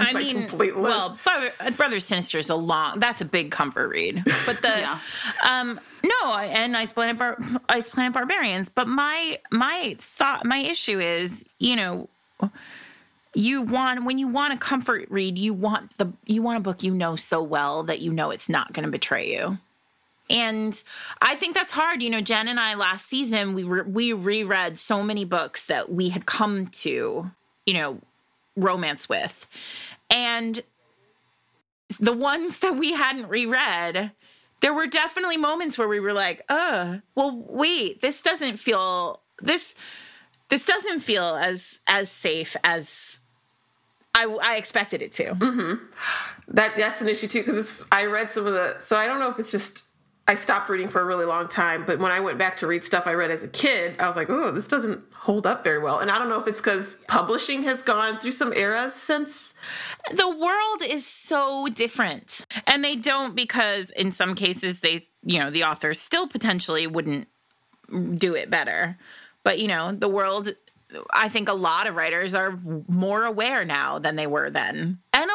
I mean, well, Brother, Brother Sinister is a long. That's a big comfort read. But the, yeah. um, no, and Ice Planet, Bar- Ice Planet Barbarians. But my my thought, my issue is, you know you want when you want a comfort read you want the you want a book you know so well that you know it's not going to betray you and I think that's hard. You know, Jen and I last season we re- we reread so many books that we had come to, you know, romance with. And the ones that we hadn't reread, there were definitely moments where we were like, "Uh, well, wait, this doesn't feel this this doesn't feel as as safe as I, I expected it to." Mm-hmm. That that's an issue too because I read some of the so I don't know if it's just I stopped reading for a really long time, but when I went back to read stuff I read as a kid, I was like, oh, this doesn't hold up very well. And I don't know if it's because publishing has gone through some eras since. The world is so different. And they don't because in some cases they, you know, the authors still potentially wouldn't do it better. But, you know, the world I think a lot of writers are more aware now than they were then. And a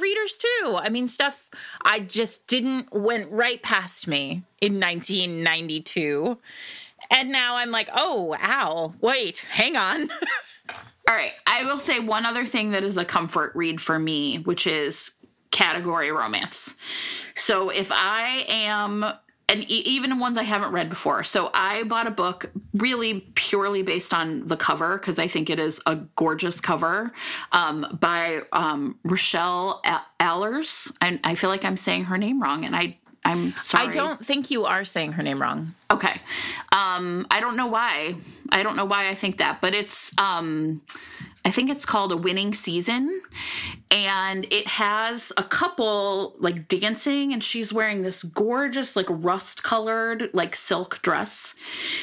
readers too. I mean, stuff I just didn't went right past me in 1992. And now I'm like, oh, ow, wait, hang on. All right. I will say one other thing that is a comfort read for me, which is category romance. So if I am and e- even ones I haven't read before. So I bought a book really purely based on the cover because I think it is a gorgeous cover um, by um, Rochelle Alers, and I feel like I'm saying her name wrong, and I I'm sorry. I don't think you are saying her name wrong. Okay. Um, I don't know why. I don't know why I think that, but it's um, I think it's called A Winning Season. And it has a couple like dancing, and she's wearing this gorgeous, like rust colored, like silk dress.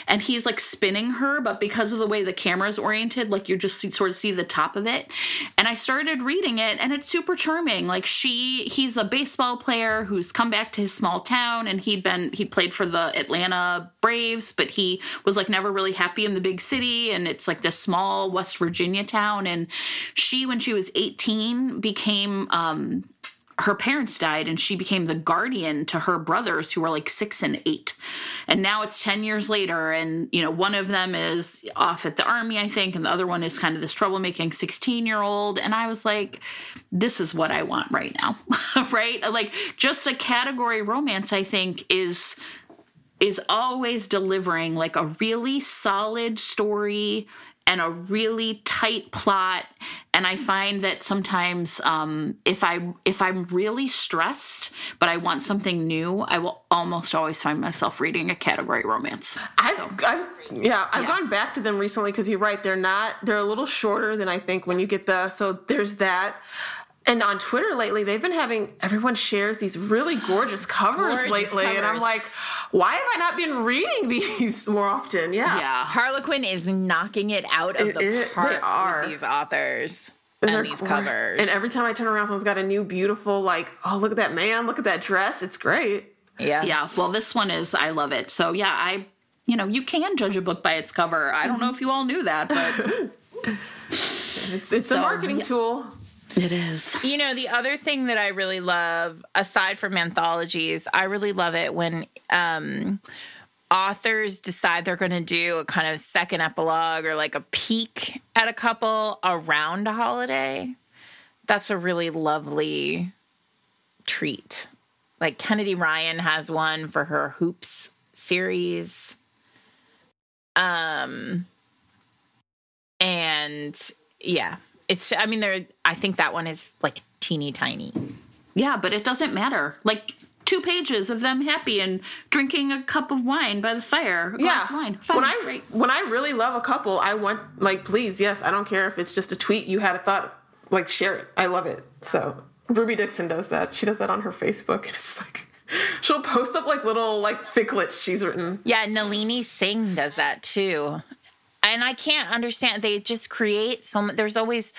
And he's like spinning her, but because of the way the camera is oriented, like you just sort of see the top of it. And I started reading it, and it's super charming. Like she, he's a baseball player who's come back to his small town, and he'd been, he played for the Atlanta Braves, but he was like never really happy in the big city. And it's like this small West Virginia town and she when she was 18 became um her parents died and she became the guardian to her brothers who were like six and eight. And now it's 10 years later and you know one of them is off at the army i think and the other one is kind of this troublemaking 16 year old and i was like this is what i want right now right? Like just a category romance i think is is always delivering like a really solid story and a really tight plot and i find that sometimes um, if i if i'm really stressed but i want something new i will almost always find myself reading a category romance i've, so. I've yeah i've yeah. gone back to them recently because you're right they're not they're a little shorter than i think when you get the so there's that and on Twitter lately, they've been having everyone shares these really gorgeous covers gorgeous lately, covers. and I'm like, why have I not been reading these more often? Yeah, yeah. Harlequin is knocking it out of it, the it, park are. with these authors. And, and these covers. And every time I turn around, someone's got a new beautiful, like, oh, look at that man, look at that dress. It's great. Yeah. Yeah. Well, this one is, I love it. So, yeah, I, you know, you can judge a book by its cover. I don't know mm-hmm. if you all knew that, but. it's it's so, a marketing yeah. tool. It is. You know, the other thing that I really love, aside from anthologies, I really love it when um, authors decide they're going to do a kind of second epilogue or like a peek at a couple around a holiday. That's a really lovely treat. Like Kennedy Ryan has one for her Hoops series. Um, and yeah, it's. I mean, there. I think that one is like teeny tiny. Yeah, but it doesn't matter. Like two pages of them happy and drinking a cup of wine by the fire, a glass yeah. of wine. Fine, when I great. when I really love a couple, I want like please, yes, I don't care if it's just a tweet you had a thought, like share it. I love it. So Ruby Dixon does that. She does that on her Facebook, and it's like she'll post up like little like ficlets she's written. Yeah, Nalini Singh does that too, and I can't understand. They just create so. much. There's always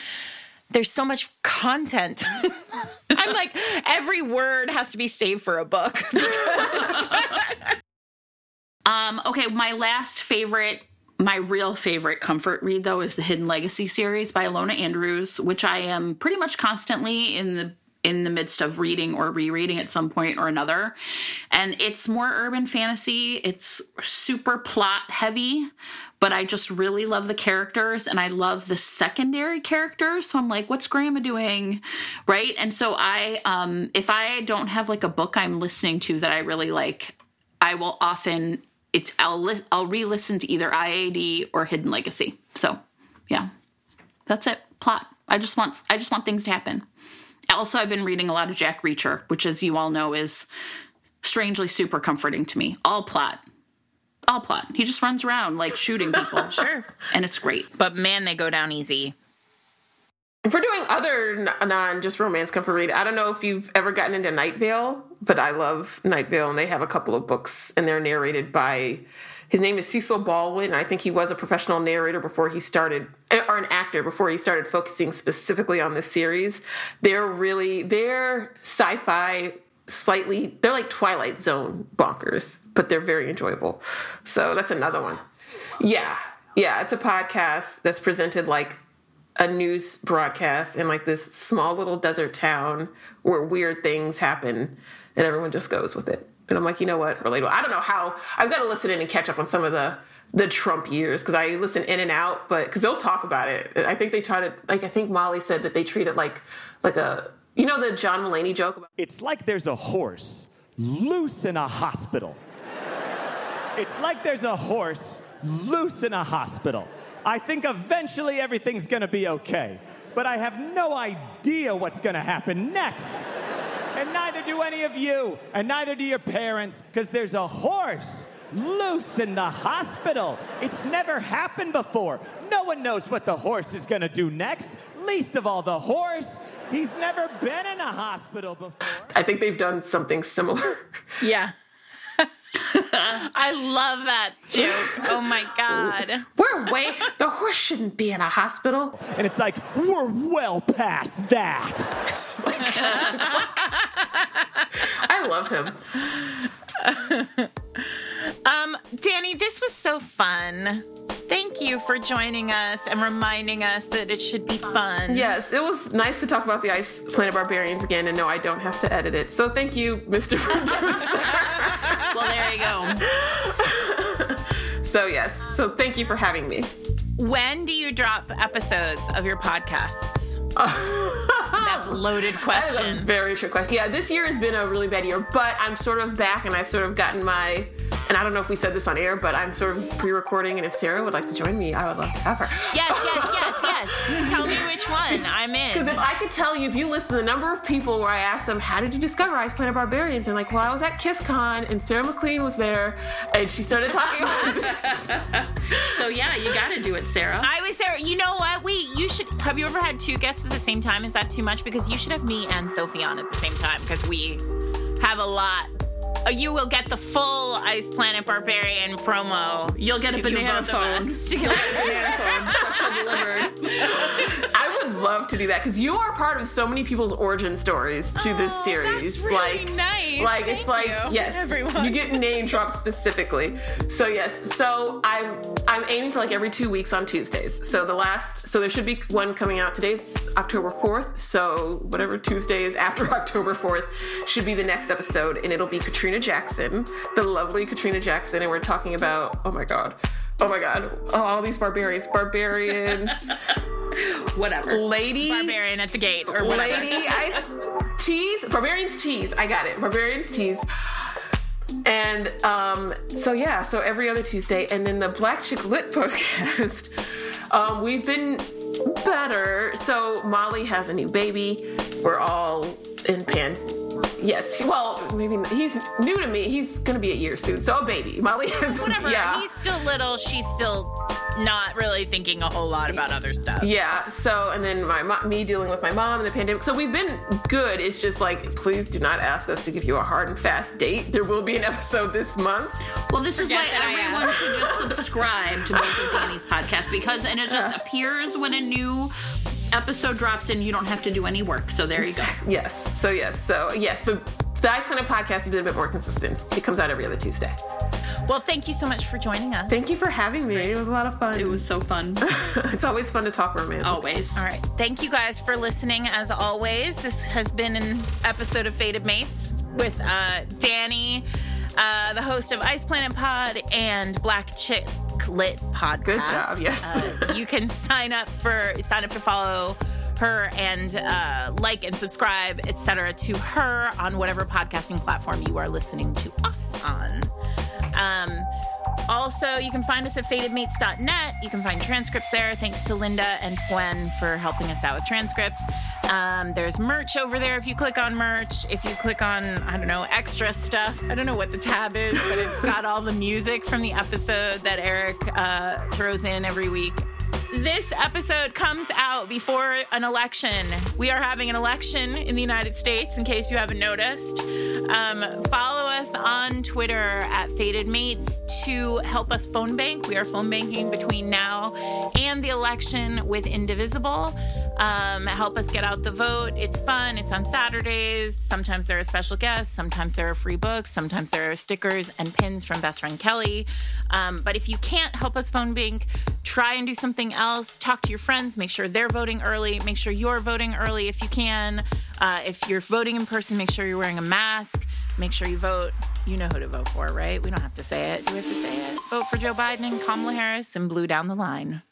there's so much content. I'm like, every word has to be saved for a book. um, okay, my last favorite, my real favorite comfort read though is the Hidden Legacy series by Ilona Andrews, which I am pretty much constantly in the in the midst of reading or rereading at some point or another. And it's more urban fantasy. It's super plot heavy, but I just really love the characters and I love the secondary characters. So I'm like, what's Grandma doing? Right. And so I, um, if I don't have like a book I'm listening to that I really like, I will often, it's, I'll, li- I'll re listen to either IAD or Hidden Legacy. So yeah, that's it. Plot. I just want, I just want things to happen. Also, I've been reading a lot of Jack Reacher, which, as you all know, is strangely super comforting to me. All plot. All plot. He just runs around like shooting people. sure. And it's great. But man, they go down easy. If we're doing other non just romance comfort read, I don't know if you've ever gotten into Night Vale, but I love Night Vale, and they have a couple of books, and they're narrated by his name is Cecil Baldwin. I think he was a professional narrator before he started, eh, or an actor before he started focusing specifically on this series. They're really, they're sci fi, slightly, they're like Twilight Zone bonkers, but they're very enjoyable. So that's another one. Yeah. Yeah. It's a podcast that's presented like a news broadcast in like this small little desert town where weird things happen and everyone just goes with it. And I'm like, you know what, relatable. I don't know how. I've got to listen in and catch up on some of the the Trump years because I listen in and out, but because they'll talk about it. I think they try to like. I think Molly said that they treat it like like a you know the John Mulaney joke about. It's like there's a horse loose in a hospital. it's like there's a horse loose in a hospital. I think eventually everything's gonna be okay, but I have no idea what's gonna happen next. And neither do any of you, and neither do your parents, because there's a horse loose in the hospital. It's never happened before. No one knows what the horse is gonna do next, least of all the horse. He's never been in a hospital before. I think they've done something similar. Yeah. I love that joke. Oh my God. We're way, the horse shouldn't be in a hospital. And it's like, we're well past that. It's like, it's like I love him. Um, Dani, this was so fun. Thank you for joining us and reminding us that it should be fun. Yes, it was nice to talk about the Ice Planet Barbarians again, and no, I don't have to edit it. So thank you, Mr. Producer. well, there you go. so yes, so thank you for having me. When do you drop episodes of your podcasts? That's a loaded question. That is a very trick question. Yeah, this year has been a really bad year, but I'm sort of back and I've sort of gotten my and I don't know if we said this on air, but I'm sort of pre-recording, and if Sarah would like to join me, I would love to have her. Yes, yes, yes, yes. Tell me which one. I'm in. Because if I could tell you, if you listen to the number of people where I asked them, "How did you discover Ice Planet Barbarians?" and like, well, I was at KissCon, and Sarah MacLean was there, and she started talking about this. so yeah, you got to do it, Sarah. I was there. You know what? Wait, you should. Have you ever had two guests at the same time? Is that too much? Because you should have me and Sophie on at the same time because we have a lot Uh, you will get the full Ice Planet Barbarian promo. You'll get a banana phone. You'll get a banana phone, special delivered. I would love to do that because you are part of so many people's origin stories to oh, this series. Really like, nice. like Thank it's like you, yes, everyone. you get name dropped specifically. So yes, so I'm I'm aiming for like every two weeks on Tuesdays. So the last, so there should be one coming out. Today's October fourth, so whatever Tuesday is after October fourth should be the next episode, and it'll be Katrina Jackson, the lovely Katrina Jackson, and we're talking about oh my god, oh my god, oh, all these barbarians, barbarians. whatever. Lady Barbarian at the gate or whatever. Lady I tease Barbarians tease. I got it. Barbarians tease. And um, so yeah, so every other Tuesday, and then the Black Chick Lit podcast. Um, we've been better. So Molly has a new baby. We're all in pan. Yes, well, maybe he's new to me. He's gonna be a year soon, so a baby. Molly is whatever. Yeah, he's still little. She's still not really thinking a whole lot about other stuff. Yeah. So, and then my me dealing with my mom and the pandemic. So we've been good. It's just like, please do not ask us to give you a hard and fast date. There will be an episode this month. Well, this Forget is why everyone should just subscribe to both of Dani's podcasts because, and it just appears when a new episode drops and you don't have to do any work. So there you go. Yes. So yes. So yes. But the Ice Planet podcast has been a bit more consistent. It comes out every other Tuesday. Well, thank you so much for joining us. Thank you for having me. Great. It was a lot of fun. It was so fun. it's always fun to talk romance. Always. All right. Thank you guys for listening. As always, this has been an episode of Fated Mates with uh, Dani, uh, the host of Ice Planet Pod and Black Chick Lit Podcast. Good job. Yes. Uh, you can sign up for sign up to follow her and uh, like and subscribe, etc., to her on whatever podcasting platform you are listening to us on. Um, also, you can find us at fatedmates.net. You can find transcripts there. Thanks to Linda and Gwen for helping us out with transcripts. Um, there's merch over there if you click on merch. If you click on, I don't know, extra stuff, I don't know what the tab is, but it's got all the music from the episode that Eric uh, throws in every week. This episode comes out before an election. We are having an election in the United States, in case you haven't noticed. Um, follow us on Twitter at Fated Mates to help us phone bank. We are phone banking between now and the election with Indivisible. Um, help us get out the vote. It's fun. It's on Saturdays. Sometimes there are special guests. Sometimes there are free books. Sometimes there are stickers and pins from best friend Kelly. Um, but if you can't help us phone bank, try and do something else. Talk to your friends. Make sure they're voting early. Make sure you're voting early if you can. Uh, if you're voting in person, make sure you're wearing a mask. Make sure you vote. You know who to vote for, right? We don't have to say it. Do we have to say it? Vote for Joe Biden and Kamala Harris and blue down the line.